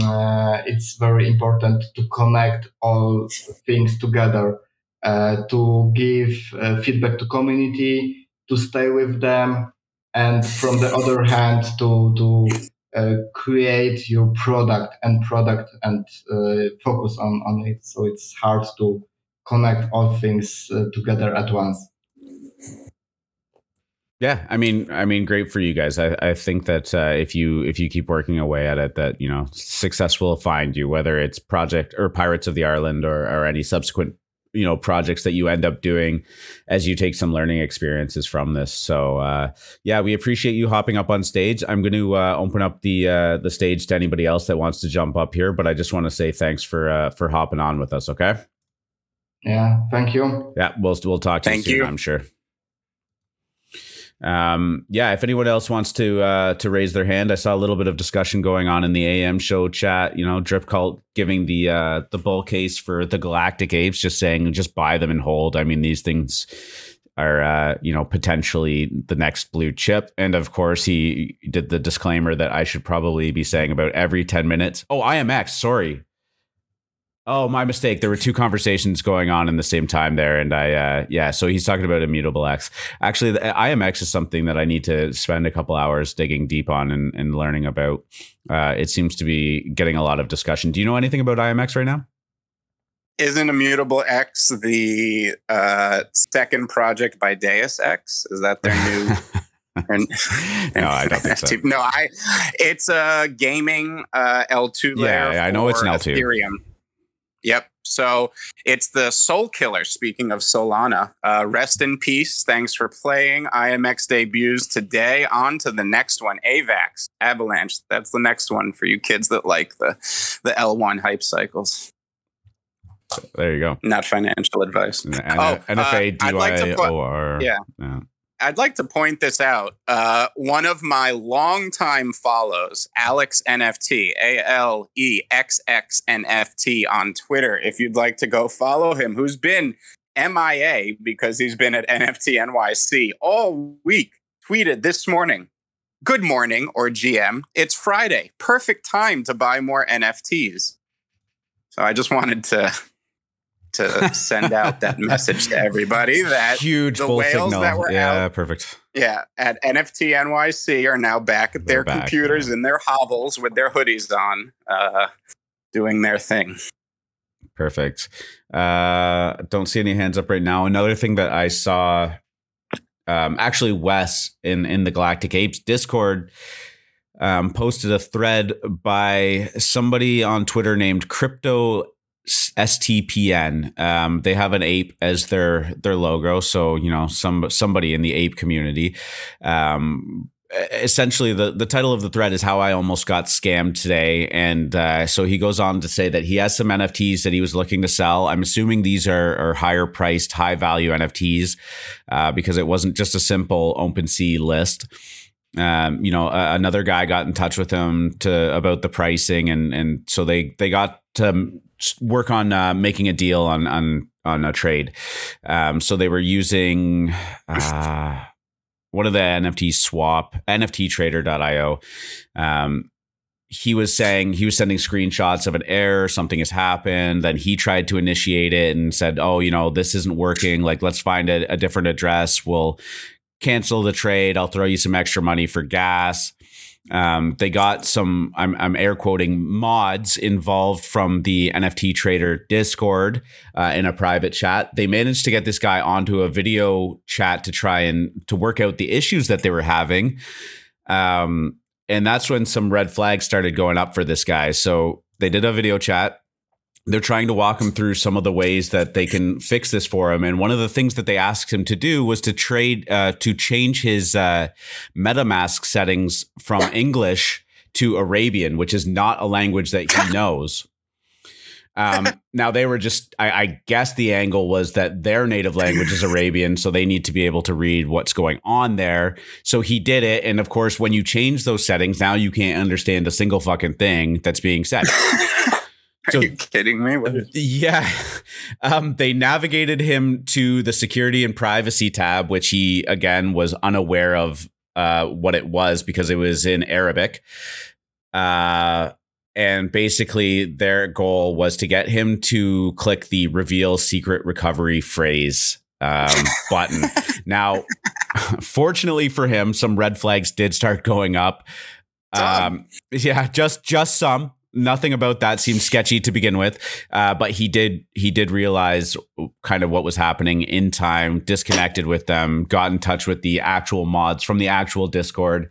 uh, it's very important to connect all things together uh, to give uh, feedback to community to stay with them and from the other hand to to uh, create your product and product and uh, focus on, on it. So it's hard to connect all things uh, together at once. Yeah, I mean, I mean, great for you guys. I, I think that uh, if you if you keep working away at it, that you know, success will find you. Whether it's project or Pirates of the Ireland or or any subsequent you know projects that you end up doing as you take some learning experiences from this so uh, yeah we appreciate you hopping up on stage i'm going to uh, open up the uh, the stage to anybody else that wants to jump up here but i just want to say thanks for uh, for hopping on with us okay yeah thank you yeah we'll we'll talk to Thank you soon you. i'm sure um, yeah, if anyone else wants to uh, to raise their hand, I saw a little bit of discussion going on in the AM show chat. You know, Drip Cult giving the uh, the bull case for the Galactic Apes, just saying just buy them and hold. I mean, these things are uh, you know potentially the next blue chip, and of course he did the disclaimer that I should probably be saying about every ten minutes. Oh, IMX, sorry. Oh, my mistake. There were two conversations going on in the same time there, and I, uh, yeah. So he's talking about immutable X. Actually, the IMX is something that I need to spend a couple hours digging deep on and, and learning about. Uh, it seems to be getting a lot of discussion. Do you know anything about IMX right now? Isn't Immutable X the uh, second project by Deus X? Is that their new? (laughs) and, no, I don't think so. (laughs) No, I. It's a gaming uh, L2 layer. Yeah, yeah, I know it's an L2. Ethereum. Yep. So it's the Soul Killer. Speaking of Solana, uh, rest in peace. Thanks for playing. IMX debuts today. On to the next one. AVAX Avalanche. That's the next one for you kids that like the the L1 hype cycles. There you go. Not financial advice. N- Oh, NFA uh, I'd like yeah. yeah. I'd like to point this out. Uh, one of my longtime follows, Alex NFT, A L E X X N F T on Twitter. If you'd like to go follow him, who's been MIA because he's been at NFT NYC all week, tweeted this morning. Good morning, or GM. It's Friday. Perfect time to buy more NFTs. So I just wanted to to send out that (laughs) message to everybody that Huge the whales signal. that were yeah, out- perfect. yeah, at NFT NYC are now back at They're their back, computers yeah. in their hovels with their hoodies on, uh, doing their thing. Perfect. Uh, don't see any hands up right now. Another thing that I saw, um, actually, Wes in in the Galactic Apes Discord um, posted a thread by somebody on Twitter named Crypto STPN. Um, they have an ape as their their logo, so you know some somebody in the ape community. Um, essentially the, the title of the thread is how i almost got scammed today. And uh, so he goes on to say that he has some nfts that he was looking to sell. I'm assuming these are, are higher priced high value nfts uh, because it wasn't just a simple OpenSea list. Um, you know a, another guy got in touch with him to about the pricing. And and so they they got to work on uh, making a deal on on on a trade um, so they were using uh, one of the NFT swap, NFTtrader.io. Um, he was saying he was sending screenshots of an error, something has happened. Then he tried to initiate it and said, "Oh, you know, this isn't working. Like, let's find a, a different address. We'll cancel the trade. I'll throw you some extra money for gas." Um, they got some, I'm, I'm air quoting, mods involved from the NFT Trader Discord uh, in a private chat. They managed to get this guy onto a video chat to try and to work out the issues that they were having. Um, and that's when some red flags started going up for this guy. So they did a video chat they're trying to walk him through some of the ways that they can fix this for him. And one of the things that they asked him to do was to trade, uh, to change his uh, MetaMask settings from English to Arabian, which is not a language that he (laughs) knows. Um, now they were just, I, I guess the angle was that their native language is Arabian, so they need to be able to read what's going on there. So he did it, and of course, when you change those settings, now you can't understand a single fucking thing that's being said. (laughs) Are So- you kidding me? Is- Yeah. (laughs) Um, they navigated him to the security and privacy tab, which he, again, was unaware of uh, what it was because it was in Arabic. Uh, and basically, their goal was to get him to click the reveal secret recovery phrase um, (laughs) button. Now, fortunately for him, some red flags did start going up. Um, yeah, just just some. Nothing about that seemed sketchy to begin with. Uh, but he did he did realize kind of what was happening in time, disconnected with them, got in touch with the actual mods from the actual Discord.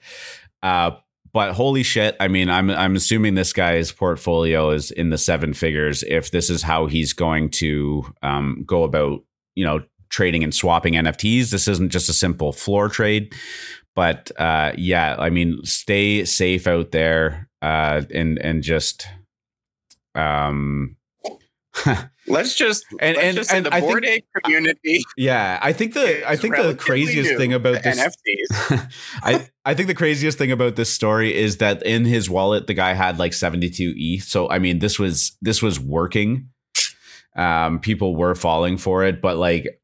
Uh, but holy shit! I mean, I'm I'm assuming this guy's portfolio is in the seven figures. If this is how he's going to um, go about, you know, trading and swapping NFTs, this isn't just a simple floor trade. But uh, yeah, I mean, stay safe out there uh, and and just um, (laughs) let's just and let's and, just and the I bored think, ape community. Yeah, I think the I think the craziest thing about this NFTs. (laughs) I I think the craziest thing about this story is that in his wallet the guy had like 72 ETH. So I mean, this was this was working. Um, people were falling for it, but like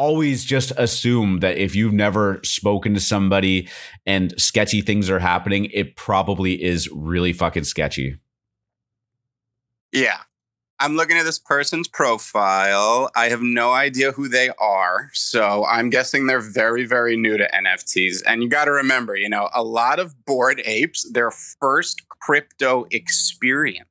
always just assume that if you've never spoken to somebody and sketchy things are happening, it probably is really fucking sketchy. Yeah. I'm looking at this person's profile. I have no idea who they are. So I'm guessing they're very, very new to NFTs. And you got to remember, you know, a lot of bored apes, their first crypto experience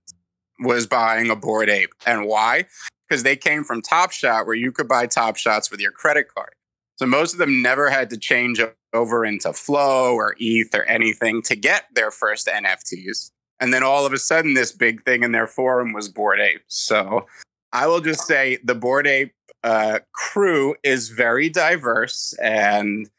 was buying a bored ape. And why? Because they came from Top Shot, where you could buy Top Shots with your credit card. So most of them never had to change over into Flow or ETH or anything to get their first NFTs. And then all of a sudden, this big thing in their forum was Bored Ape. So I will just say the Bored Ape uh, crew is very diverse, and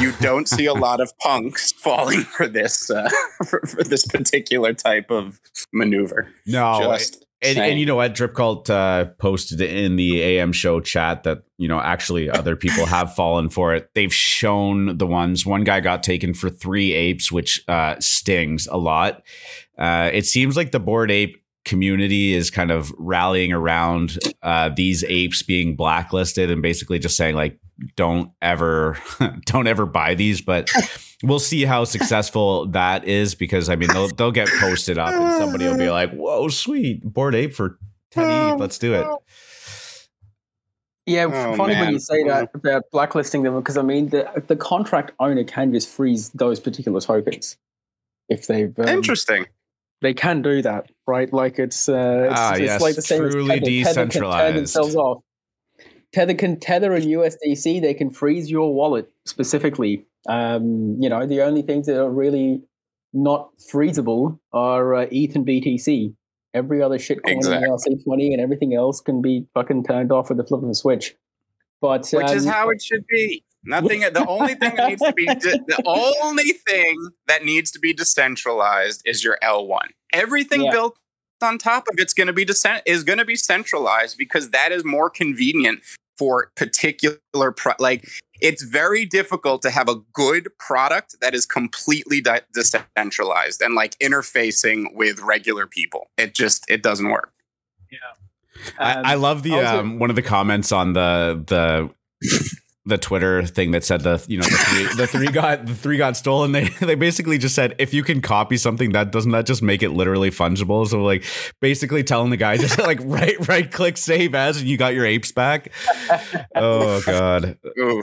you don't see a lot of (laughs) punks falling for this uh, (laughs) for, for, this particular type of maneuver. No, just and, and, you know what? Drip Cult uh, posted in the AM show chat that you know actually other people have (laughs) fallen for it. They've shown the ones. One guy got taken for three apes, which uh, stings a lot. Uh, it seems like the bored ape community is kind of rallying around uh, these apes being blacklisted and basically just saying like, don't ever, (laughs) don't ever buy these. But we'll see how successful that is because I mean they'll they'll get posted up and somebody will be (laughs) like, "Whoa, sweet bored ape for ten ETH, let's do it." Yeah, oh, funny man. when you say that about blacklisting them because I mean the the contract owner can just freeze those particular tokens if they've um, interesting. They can do that, right? Like it's uh, it's, ah, it's yes, like the same truly as Tether. decentralized. Tether can turn themselves off. Tether can tether in USDC. They can freeze your wallet specifically um, you know, the only things that are really not freezable are uh, ETH and BTC. Every other shitcoin exactly. in ERC20 and everything else can be fucking turned off with the flip of a switch. But which um, is how it should be. Nothing. (laughs) the only thing that needs to be de- the only thing that needs to be decentralized is your L1. Everything yeah. built on top of it's going to be decent is going to be centralized because that is more convenient for particular pro- like it's very difficult to have a good product that is completely de- decentralized and like interfacing with regular people. It just it doesn't work. Yeah. Um, I, I, love the also- um, one of the comments on the the (laughs) the Twitter thing that said the you know the three, the three got the three got stolen. They they basically just said if you can copy something that doesn't that just make it literally fungible. So like basically telling the guy just (laughs) like right right click save as and you got your apes back. Oh god. Ooh.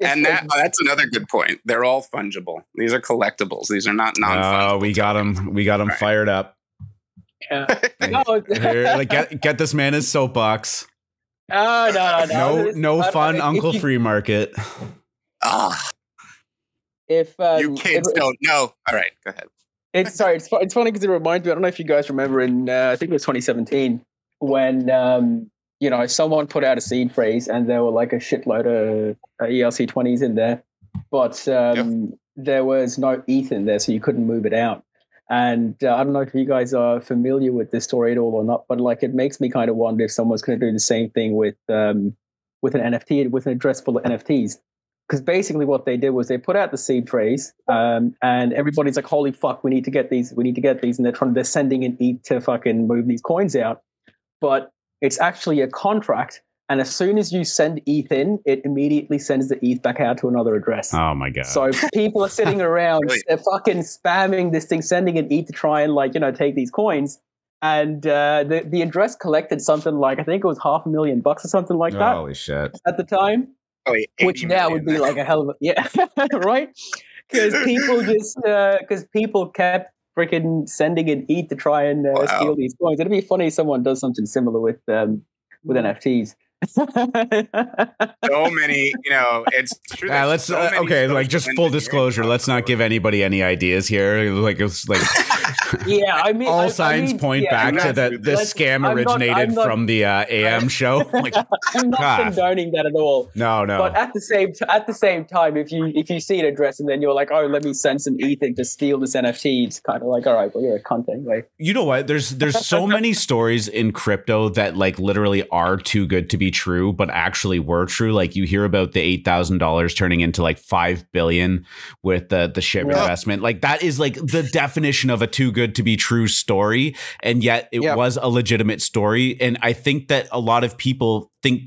And that oh, that's another good point. They're all fungible. These are collectibles. These are not non. Oh, ah, we got them. We got them right. fired up. Yeah. (laughs) Here, like get get this man his soapbox. Oh no, no, no, no fun Uncle you, (laughs) Free Market. Ah, if um, you kids if, don't know, all right, go ahead. It's sorry, it's it's funny because it reminds me. I don't know if you guys remember in uh, I think it was 2017 when um, you know someone put out a seed phrase and there were like a shitload of uh, ERC 20s in there, but um, yep. there was no ETH in there, so you couldn't move it out. And uh, I don't know if you guys are familiar with this story at all or not, but like it makes me kind of wonder if someone's going to do the same thing with um, with an NFT with an address full of NFTs. Because basically, what they did was they put out the seed phrase, um, and everybody's like, "Holy fuck, we need to get these! We need to get these!" And they're trying, they're sending an ETH to fucking move these coins out, but it's actually a contract and as soon as you send ETH in, it immediately sends the ETH back out to another address. Oh my god! So people are sitting (laughs) around, they're fucking spamming this thing, sending an ETH to try and like you know take these coins. And uh, the the address collected something like I think it was half a million bucks or something like that. Holy shit! At the time, oh, which now would be like a hell of a yeah, (laughs) right? Because people (laughs) just because uh, people kept freaking sending an ETH to try and uh, Wow. steal these coins. It'd be funny if someone does something similar with um, with NFTs. So many, you know, it's true. Uh, let's so uh, okay, like just full disclosure. Let's not give anybody any ideas here. Like it's like (laughs) yeah, I mean, all I- I signs mean, point yeah, back to that this scam I'm not- originated not- from the uh, (laughs) AM show. Like I'm not God. condoning that at all. no, no. But at the same t- at the same time, if you if you see an address and then you're like, oh, let me send some ether to steal this NFT, it's kind of like, all right, well, you're a cunt anyway. you know what there's there's so many (laughs) stories in crypto that like literally are too good to be true but actually were true like you hear about the $8000 turning into like 5 billion with the the ship Yeah. investment like that is like the definition of a too good to be true story and yet it Yeah. was a legitimate story and i think that a lot of people think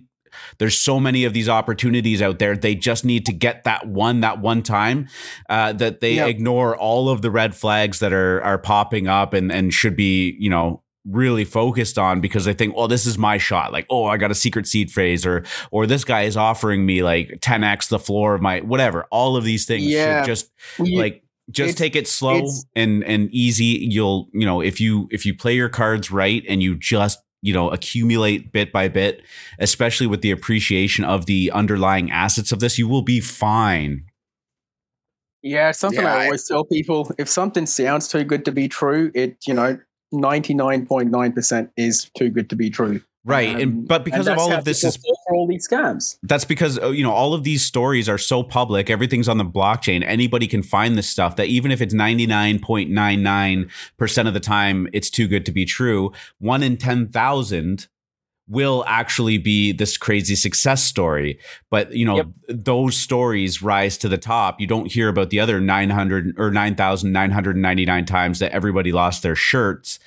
there's so many of these opportunities out there. They just need to get that one, that one time, uh, that they Yeah. ignore all of the red flags that are are popping up and and should be, you know, really focused on because they think, well, this is my shot. Like, oh, I got a secret seed phrase, or or this guy is offering me like 10x the floor of my whatever. All of these things Yeah. should just You- like just it's- take it slow and and easy you'll you know if you if you play your cards right and you just you know accumulate bit by bit especially with the appreciation of the underlying assets of this you will be fine Yeah, something Yeah, I I- always tell people: if something sounds too good to be true, it you know, ninety nine point nine percent is too good to be true. right Um, and but because and of all of this is for all these scams. that's because uh, you know all of these stories are so public everything's on the blockchain anybody can find this stuff that even if it's 99.99% of the time it's too good to be true one in 10,000 will actually be this crazy success story but you know Yep. those stories rise to the top you don't hear about the other 900 or 9,999 times that everybody lost their shirts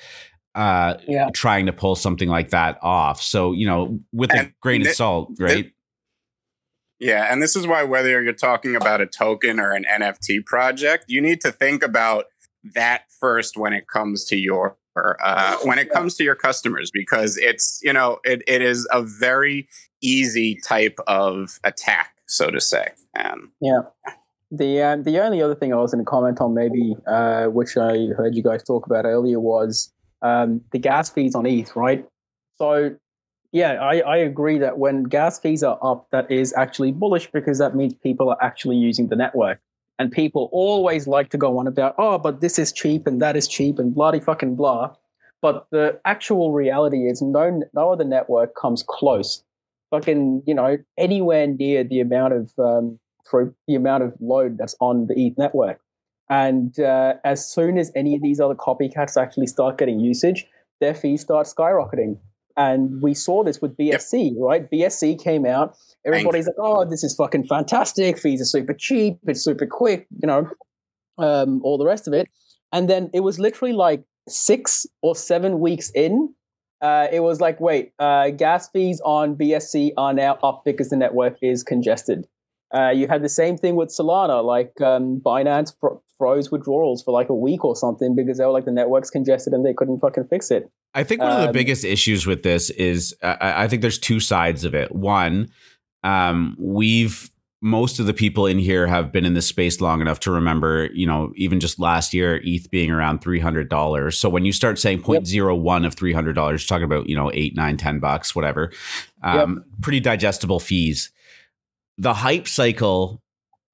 uh Yeah. trying to pull something like that off so you know with a And grain of thi- salt right Yeah, and this is why whether you're talking about a token or an NFT project, you need to think about that first when it comes to your uh, when it comes to your customers because it's you know it, it is a very easy type of attack, so to say. And yeah The um, the only other thing I was going to comment on, maybe, uh, which I heard you guys talk about earlier, was um, the gas fees on ETH, right? So, yeah, I, I agree that when gas fees are up, that is actually bullish because that means people are actually using the network. And people always like to go on about, oh, but this is cheap and that is cheap and bloody fucking blah. But the actual reality is no no other network comes close. Fucking, you know, anywhere near the amount of um, for the amount of load that's on the ETH network. And uh, as soon as any of these other copycats actually start getting usage, their fees start skyrocketing. And we saw this with BSC, right? BSC came out. Everybody's like, "Oh, this is fucking fantastic! Fees are super cheap. It's super quick. You know, um, all the rest of it." And then it was literally like six or seven weeks in. Uh, it was like, wait, uh, gas fees on BSC are now up because the network is congested. Uh, you had the same thing with Solana, like um, Binance fro- froze withdrawals for like a week or something because they were like the network's congested and they couldn't fucking fix it. I think one of the Um, biggest issues with this is uh, I think there's two sides of it. One, um, we've most of the people in here have been in this space long enough to remember, you know, even just last year, ETH being around three hundred dollars. So when you start saying 0.01 of three hundred dollars, you're talking about you know eight, nine, ten bucks, whatever. Um, Pretty digestible fees. The hype cycle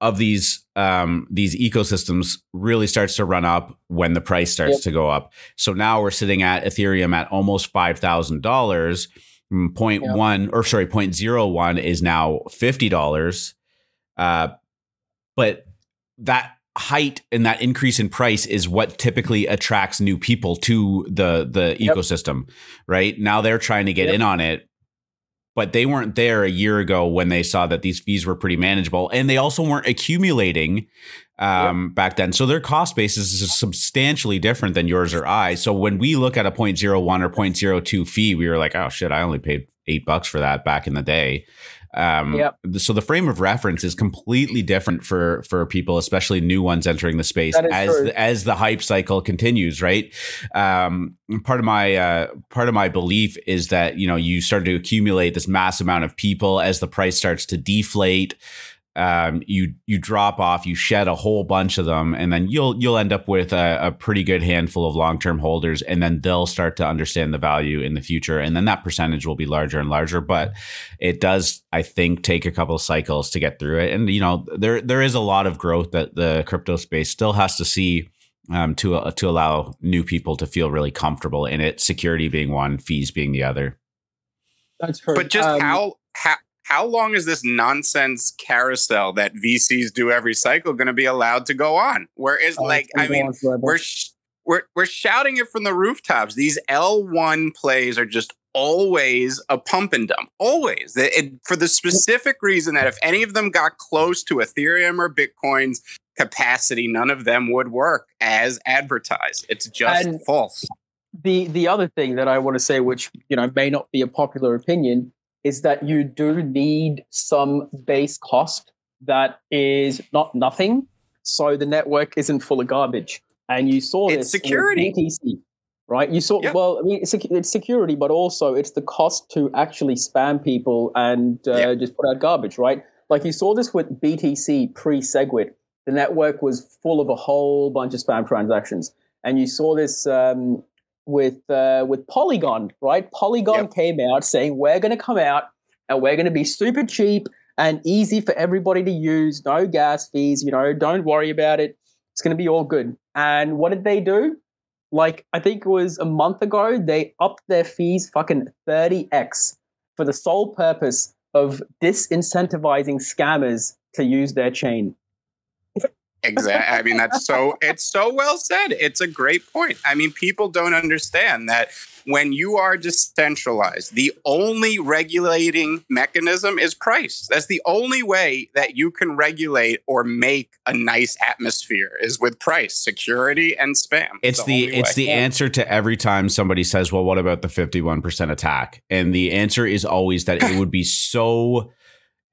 of these um, these ecosystems really starts to run up when the price starts Yep. to go up. So now we're sitting at Ethereum at almost five thousand dollars. Point Yep. one or sorry, point zero one is now fifty dollars. Uh, but that height and that increase in price is what typically attracts new people to the the Yep. ecosystem. Right now, they're trying to get Yep. in on it, but they weren't there a year ago when they saw that these fees were pretty manageable, and they also weren't accumulating um, back then. So their cost basis is substantially different than yours or I. So when we look at a 0.01 or 0.02 fee, we were like, oh shit, I only paid eight bucks for that back in the day. Um, Yep. So the frame of reference is completely different for for people, especially new ones entering the space as true. as the hype cycle continues. Right. Um, part of my uh, part of my belief is that you know you start to accumulate this mass amount of people as the price starts to deflate um, you you drop off, you shed a whole bunch of them, and then you'll you'll end up with a, a pretty good handful of long term holders, and then they'll start to understand the value in the future, and then that percentage will be larger and larger. But it does, I think, take a couple of cycles to get through it, and you know there there is a lot of growth that the crypto space still has to see. Um, to uh, to allow new people to feel really comfortable in it, security being one, fees being the other. That's true. But just Um, how how how long is this nonsense carousel that VCs do every cycle going to be allowed to go on? Where is oh, like I mean we're sh- we're we're shouting it from the rooftops. These L1 plays are just always a pump and dump. Always. They- it- for the specific reason that if any of them got close to Ethereum or Bitcoin's capacity, none of them would work as advertised. It's just And- false. the the other thing that I want to say, which you know may not be a popular opinion, is that you do need some base cost that is not nothing, so the network isn't full of garbage. And you saw It's this security. BTC, right? You saw Yep. well, I mean, it's, it's security, but also it's the cost to actually spam people and uh, Yep. just put out garbage, right? Like you saw this with BTC pre Segwit. The network was full of a whole bunch of spam transactions, and you saw this um, with uh, with Polygon, right? Polygon Yep. came out saying we're going to come out and we're going to be super cheap and easy for everybody to use, no gas fees. You know, don't worry about it. It's going to be all good. And what did they do? Like I think it was a month ago, they upped their fees fucking thirty x for the sole purpose of disincentivizing scammers to use their chain. Exactly. I mean, that's so, it's so well said. It's a great point. I mean, people don't understand that when you are decentralized, the only regulating mechanism is price. That's the only way that you can regulate or make a nice atmosphere is with price, security, and spam. It's the only it's way. the answer to every time somebody says, "Well, what about the 51% attack?" And the answer is always that it would be so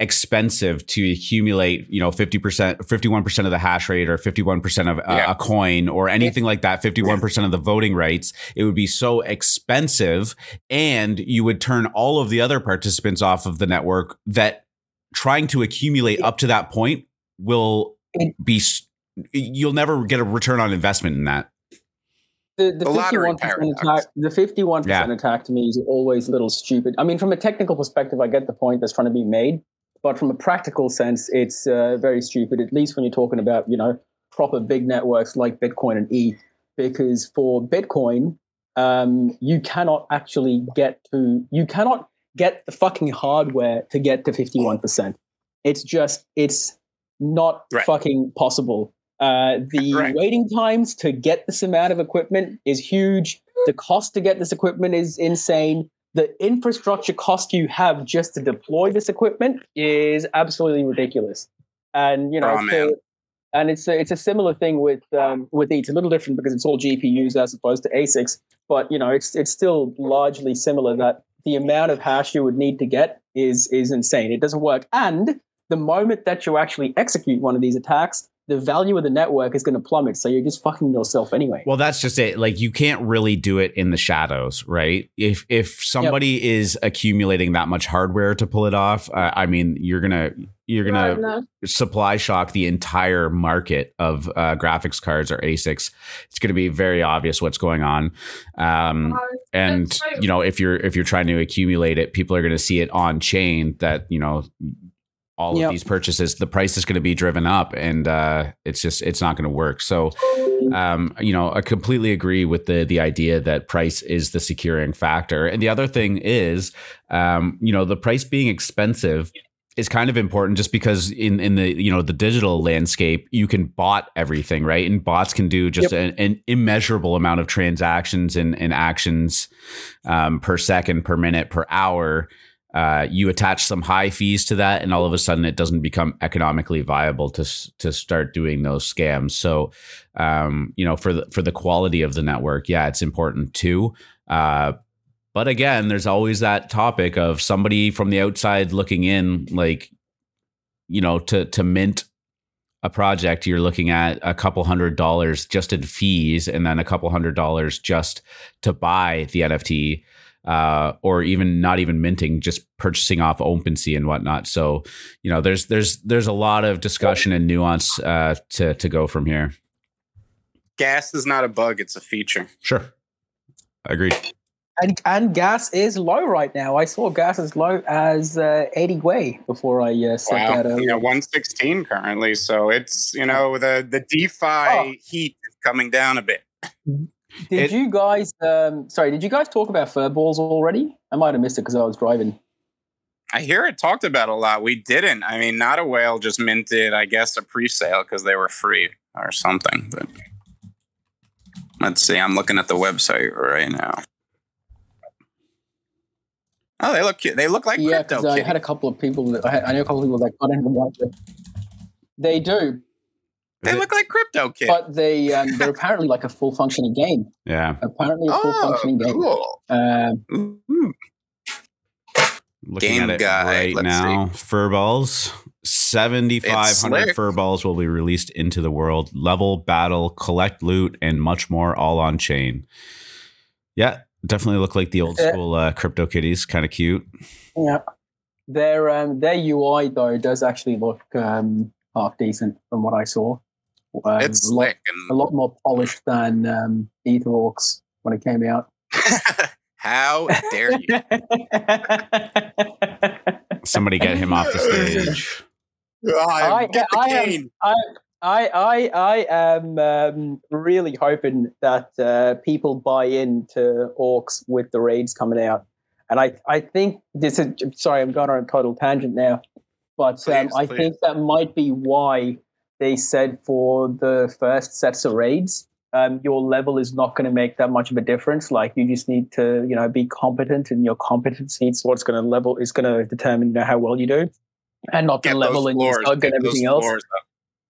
expensive to accumulate, you know, 50%, 51% of the hash rate or 51% of uh, Yeah. a coin or anything like that, 51% of the voting rights. It would be so expensive and you would turn all of the other participants off of the network that trying to accumulate up to that point will be, you'll never get a return on investment in that. The, the The 51% attack, the 51% Yeah. attack to me is always a little stupid. I mean, from a technical perspective, I get the point that's trying to be made, but from a practical sense, it's uh, very stupid. At least when you're talking about you know proper big networks like Bitcoin and E, because for Bitcoin, um, you cannot actually get to you cannot get the fucking hardware to get to 51%. It's just it's not Right. fucking possible. Uh, the Right. waiting times to get this amount of equipment is huge. The cost to get this equipment is insane. The infrastructure cost you have just to deploy this equipment is absolutely ridiculous. And you know, Oh, man. and it's a, it's a similar thing with um, with E. It's a little different because it's all GPUs as opposed to ASICs. But you know, it's it's still largely similar. That the amount of hash you would need to get is is insane. It doesn't work. And the moment that you actually execute one of these attacks, the value of the network is going to plummet. So you're just fucking yourself anyway. Well, that's just it. Like you can't really do it in the shadows, right? If if somebody is accumulating that much hardware to pull it off, uh, I mean, you're gonna you're gonna supply shock the entire market of uh, graphics cards or ASICs. It's going to be very obvious what's going on. Um, and you know, if you're if you're trying to accumulate it, people are going to see it on chain that you know all Yep. of these purchases, the price is going to be driven up, and uh, it's just it's not going to work. So, um, you know, I completely agree with the the idea that price is the securing factor. And the other thing is, um, you know, the price being expensive is kind of important just because in in the you know the digital landscape you can bot everything right and bots can do just an, an immeasurable amount of transactions and, and actions um, per second per minute per hour uh, you attach some high fees to that and all of a sudden it doesn't become economically viable to to start doing those scams so um, you know for the for the quality of the network yeah it's important too uh, but again, there's always that topic of somebody from the outside looking in, like, you know, to to mint a project, you're looking at a couple hundred dollars just in fees, and then a couple hundred dollars just to buy the NFT. Uh, or even not even minting, just purchasing off OpenSea and whatnot. So, you know, there's there's there's a lot of discussion and nuance uh, to to go from here. Gas is not a bug; it's a feature. Sure, agreed. And and gas is low right now. I saw gas as low as uh, 80 way before I uh, said Wow, that. you know, earlier. one sixteen currently. So it's you know the the DeFi Oh. heat is coming down a bit. Did It- you guys? Um, sorry, did you guys talk about Furballs already? I might have missed it because I was driving. I hear it talked about a lot. We didn't. I mean, not a whale just minted, I guess, a pre-sale because they were free or something. But let's see. I'm looking at the website right now. Oh, they look cute. They look like yeah, crypto I had a couple of people. That, I, had, I know a couple of people that got into the They do, They it- look like crypto kitty. but they um, they're (laughs) apparently like a full functioning game. Yeah, Apparently, a full oh, functioning game. cool. Ooh. looking Game at it guide, right let's now. Furballs. 7,500 slick. Furballs will be released into the world. Level, battle, collect loot, and much more all on chain. Yeah, definitely look like the old school uh, CryptoKitties. Kind of cute. yeah, their um, their UI though does actually look um, half decent from what I saw. Um, it's a lot, slick. a lot more polished than um, EtherOrcs when it came out. (laughs) how dare you? (laughs) Somebody get him off the stage. I- get the I am- cane. I I I am um, really hoping that uh, people buy into orcs with the raids coming out, and I I think this is sorry I'm going on a total tangent now, but um, Please, I please. think that might be why they said for the first sets of raids. Um, your level is not going to make that much of a difference. Like you just need to, you know, be competent, and your competency is what's going to level is going to determine, you know, how well you do, and not the level in your get and everything else. up.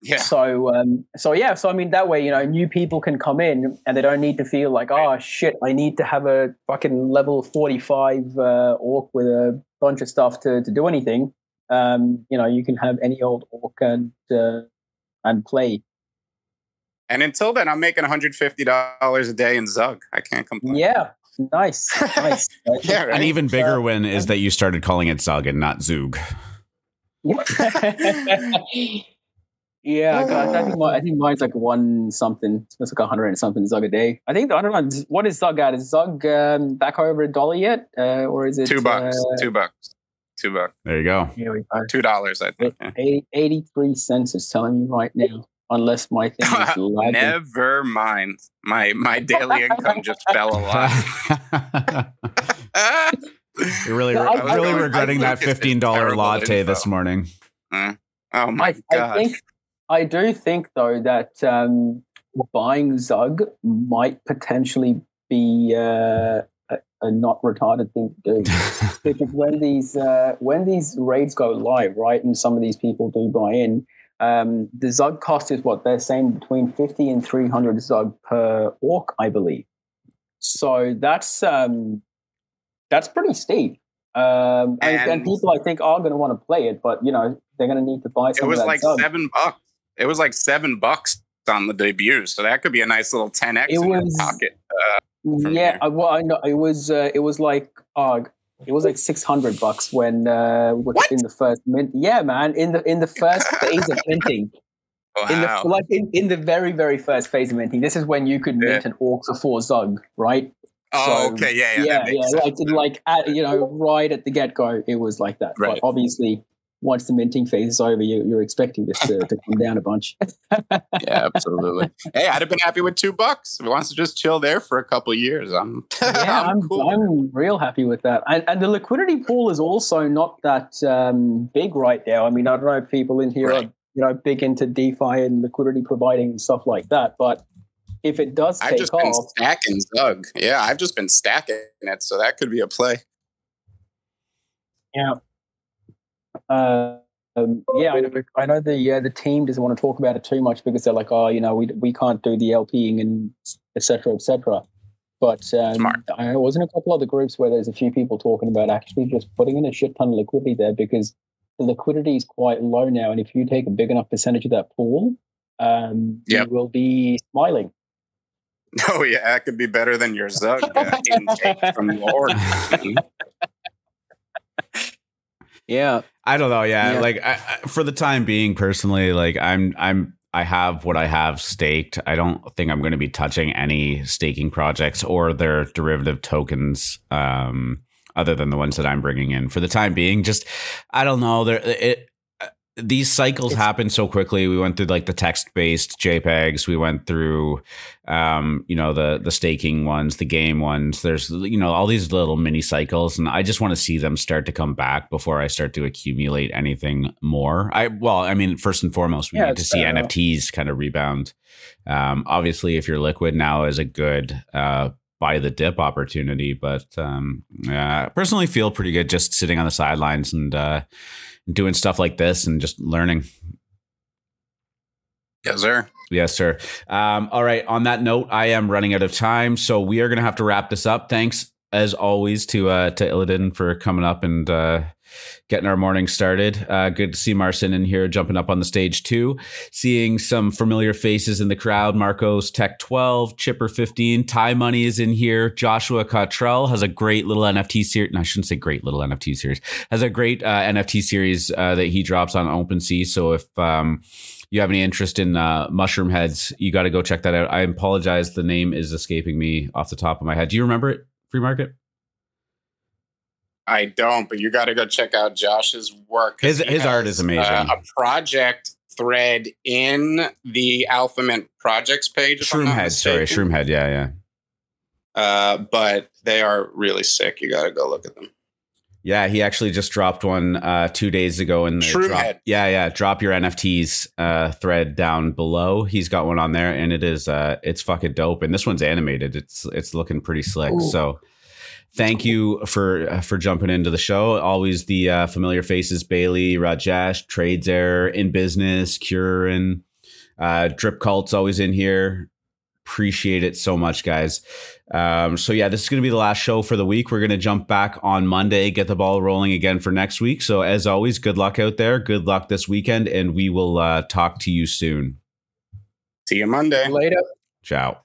Yeah. So, um, so yeah, so I mean that way, you know, new people can come in and they don't need to feel like, oh shit, I need to have a fucking level forty-five uh, orc with a bunch of stuff to to do anything. Um, you know, you can have any old orc and uh, and play. And until then, I'm making $150 a day in Zug. I can't complain. Yeah, nice, (laughs) nice. Yeah, right? An even bigger win is that you started calling it Zug and not Zug. (laughs) yeah, I, got- I think my, I think mine's like one something. It's like a hundred and something zug a day. I think I don't know what is zug at. Is zug um, back over a dollar yet, uh, or is it Two bucks. Uh, two bucks. Two bucks. There you go. here we go. Two dollars, I think. Yeah. 80, 83 cents is telling me right now, unless my thing is (laughs) lagging. Never mind. My my daily income just fell a lot. (laughs) (laughs) You're really, No, I- I really was- regretting I that fifteen dollar latte info. this morning. oh my I, god. I think I do think though that um, buying Zug might potentially be uh, a, a not retarded thing to do. (laughs) because when these uh, when these raids go live, right, and some of these people do buy in, um, the Zug cost is what they're saying between fifty and three hundred Zug per orc, I believe. So that's um, that's pretty steep. Um, and, and And- people, I think, are going to want to play it, but you know, they're going to need to buy it was of that like Zug. seven bucks. It was like seven bucks on the debut, so that could be a nice little 10x It in your pocket. from yeah. I, well, I know it was uh, it was like uh, it was like six hundred bucks when uh, What? in the first mint. Yeah, man, in the in the first (laughs) phase of minting, in the like in, in the very very first phase of minting, this is when you could mint Yeah. an orc for four zug, right? oh, so, okay, yeah, yeah, yeah, yeah, like like at, you know right at the get go, it was like that. Right. But obviously, once the minting phase is over, you, you're expecting this to, to (laughs) come down a bunch. yeah, absolutely. hey, I'd have been happy with two bucks. If he wants to just chill there for a couple years, I'm, (laughs) yeah, I'm, I'm, cool. I'm real happy with that. And, and the liquidity pool is also not that um, big right now. I mean, I don't know if people in here Right. are you know big into DeFi and liquidity providing and stuff like that, but if it does I've just been off, stacking Zug. Yeah, I've just been stacking it, so that could be a play. yeah, uh, um, yeah, I know, I know the uh, the team doesn't want to talk about it too much because they're like, oh, you know, we we can't do the LPing and etc. etc. But um, I was in a couple other groups where there's a few people talking about actually just putting in a shit ton of liquidity there because the liquidity is quite low now, and if you take a big enough percentage of that pool, um, Yep. you will be smiling. (laughs) Oh yeah, that could be better than your Zug uh, intake from Lord. (laughs) (laughs) Yeah. I don't know. Yeah, Yeah. like I, I, for the time being, personally, like I'm, I'm, I have what I have staked. I don't think I'm going to be touching any staking projects or their derivative tokens, um, other than the ones that I'm bringing in for the time being. Just, I don't know. There, it. These cycles It's- happen so quickly. We went through like the text-based JPEGs. We went through, um, you know, the the staking ones, the game ones. There's, you know, all these little mini cycles, and I just want to see them start to come back before I start to accumulate anything more. I well, I mean, first and foremost, we Yeah, need to see. NFTs kind of rebound. Um, obviously, if you're liquid now, is a good uh, buy the dip opportunity. But um, yeah, I personally feel pretty good just sitting on the sidelines and uh, doing stuff like this and just learning. yes, sir. Yes, sir. Um, all right. On that note, I am running out of time, so we are going to have to wrap this up. Thanks, as always, to uh, to Illidan for coming up and uh, getting our morning started. Uh, good to see Marcin in here, jumping up on the stage too. Seeing some familiar faces in the crowd. Marcos Tech twelve, Chipper fifteen, Ty Money is in here. Joshua Cottrell has a great little NFT series. No, I shouldn't say great little NFT series. Has a great uh, NFT series uh, that he drops on OpenSea. So if um, you have any interest in uh, mushroom heads, you got to go check that out. I apologize, the name is escaping me off the top of my head. Do you remember it? Free market. I don't, but you got to go check out Josh's work. His- he his art is amazing. uh, a project thread in the AlphaMint projects page. if I'm Shroom not head. Sorry, Shroomhead. Yeah, yeah. Uh, but they are really sick. You got to go look at them. Yeah, he actually just dropped one uh, two days ago in the Shroom drop. Yeah, yeah. Drop your NFTs uh, thread down below. He's got one on there, and it is uh, it's fucking dope. And this one's animated. It's it's looking pretty slick. Ooh. So, thank you for uh, for jumping into the show. Always the uh, familiar faces: Bailey, Rajesh, Trades Air, in business, Curin, uh, Drip Cult's always in here. Appreciate it so much, guys. Um, so yeah, this is going to be the last show for the week. We're going to jump back on Monday, get the ball rolling again for next week. So as always, good luck out there. Good luck this weekend, and we will uh, talk to you soon. See you Monday. Later. Ciao.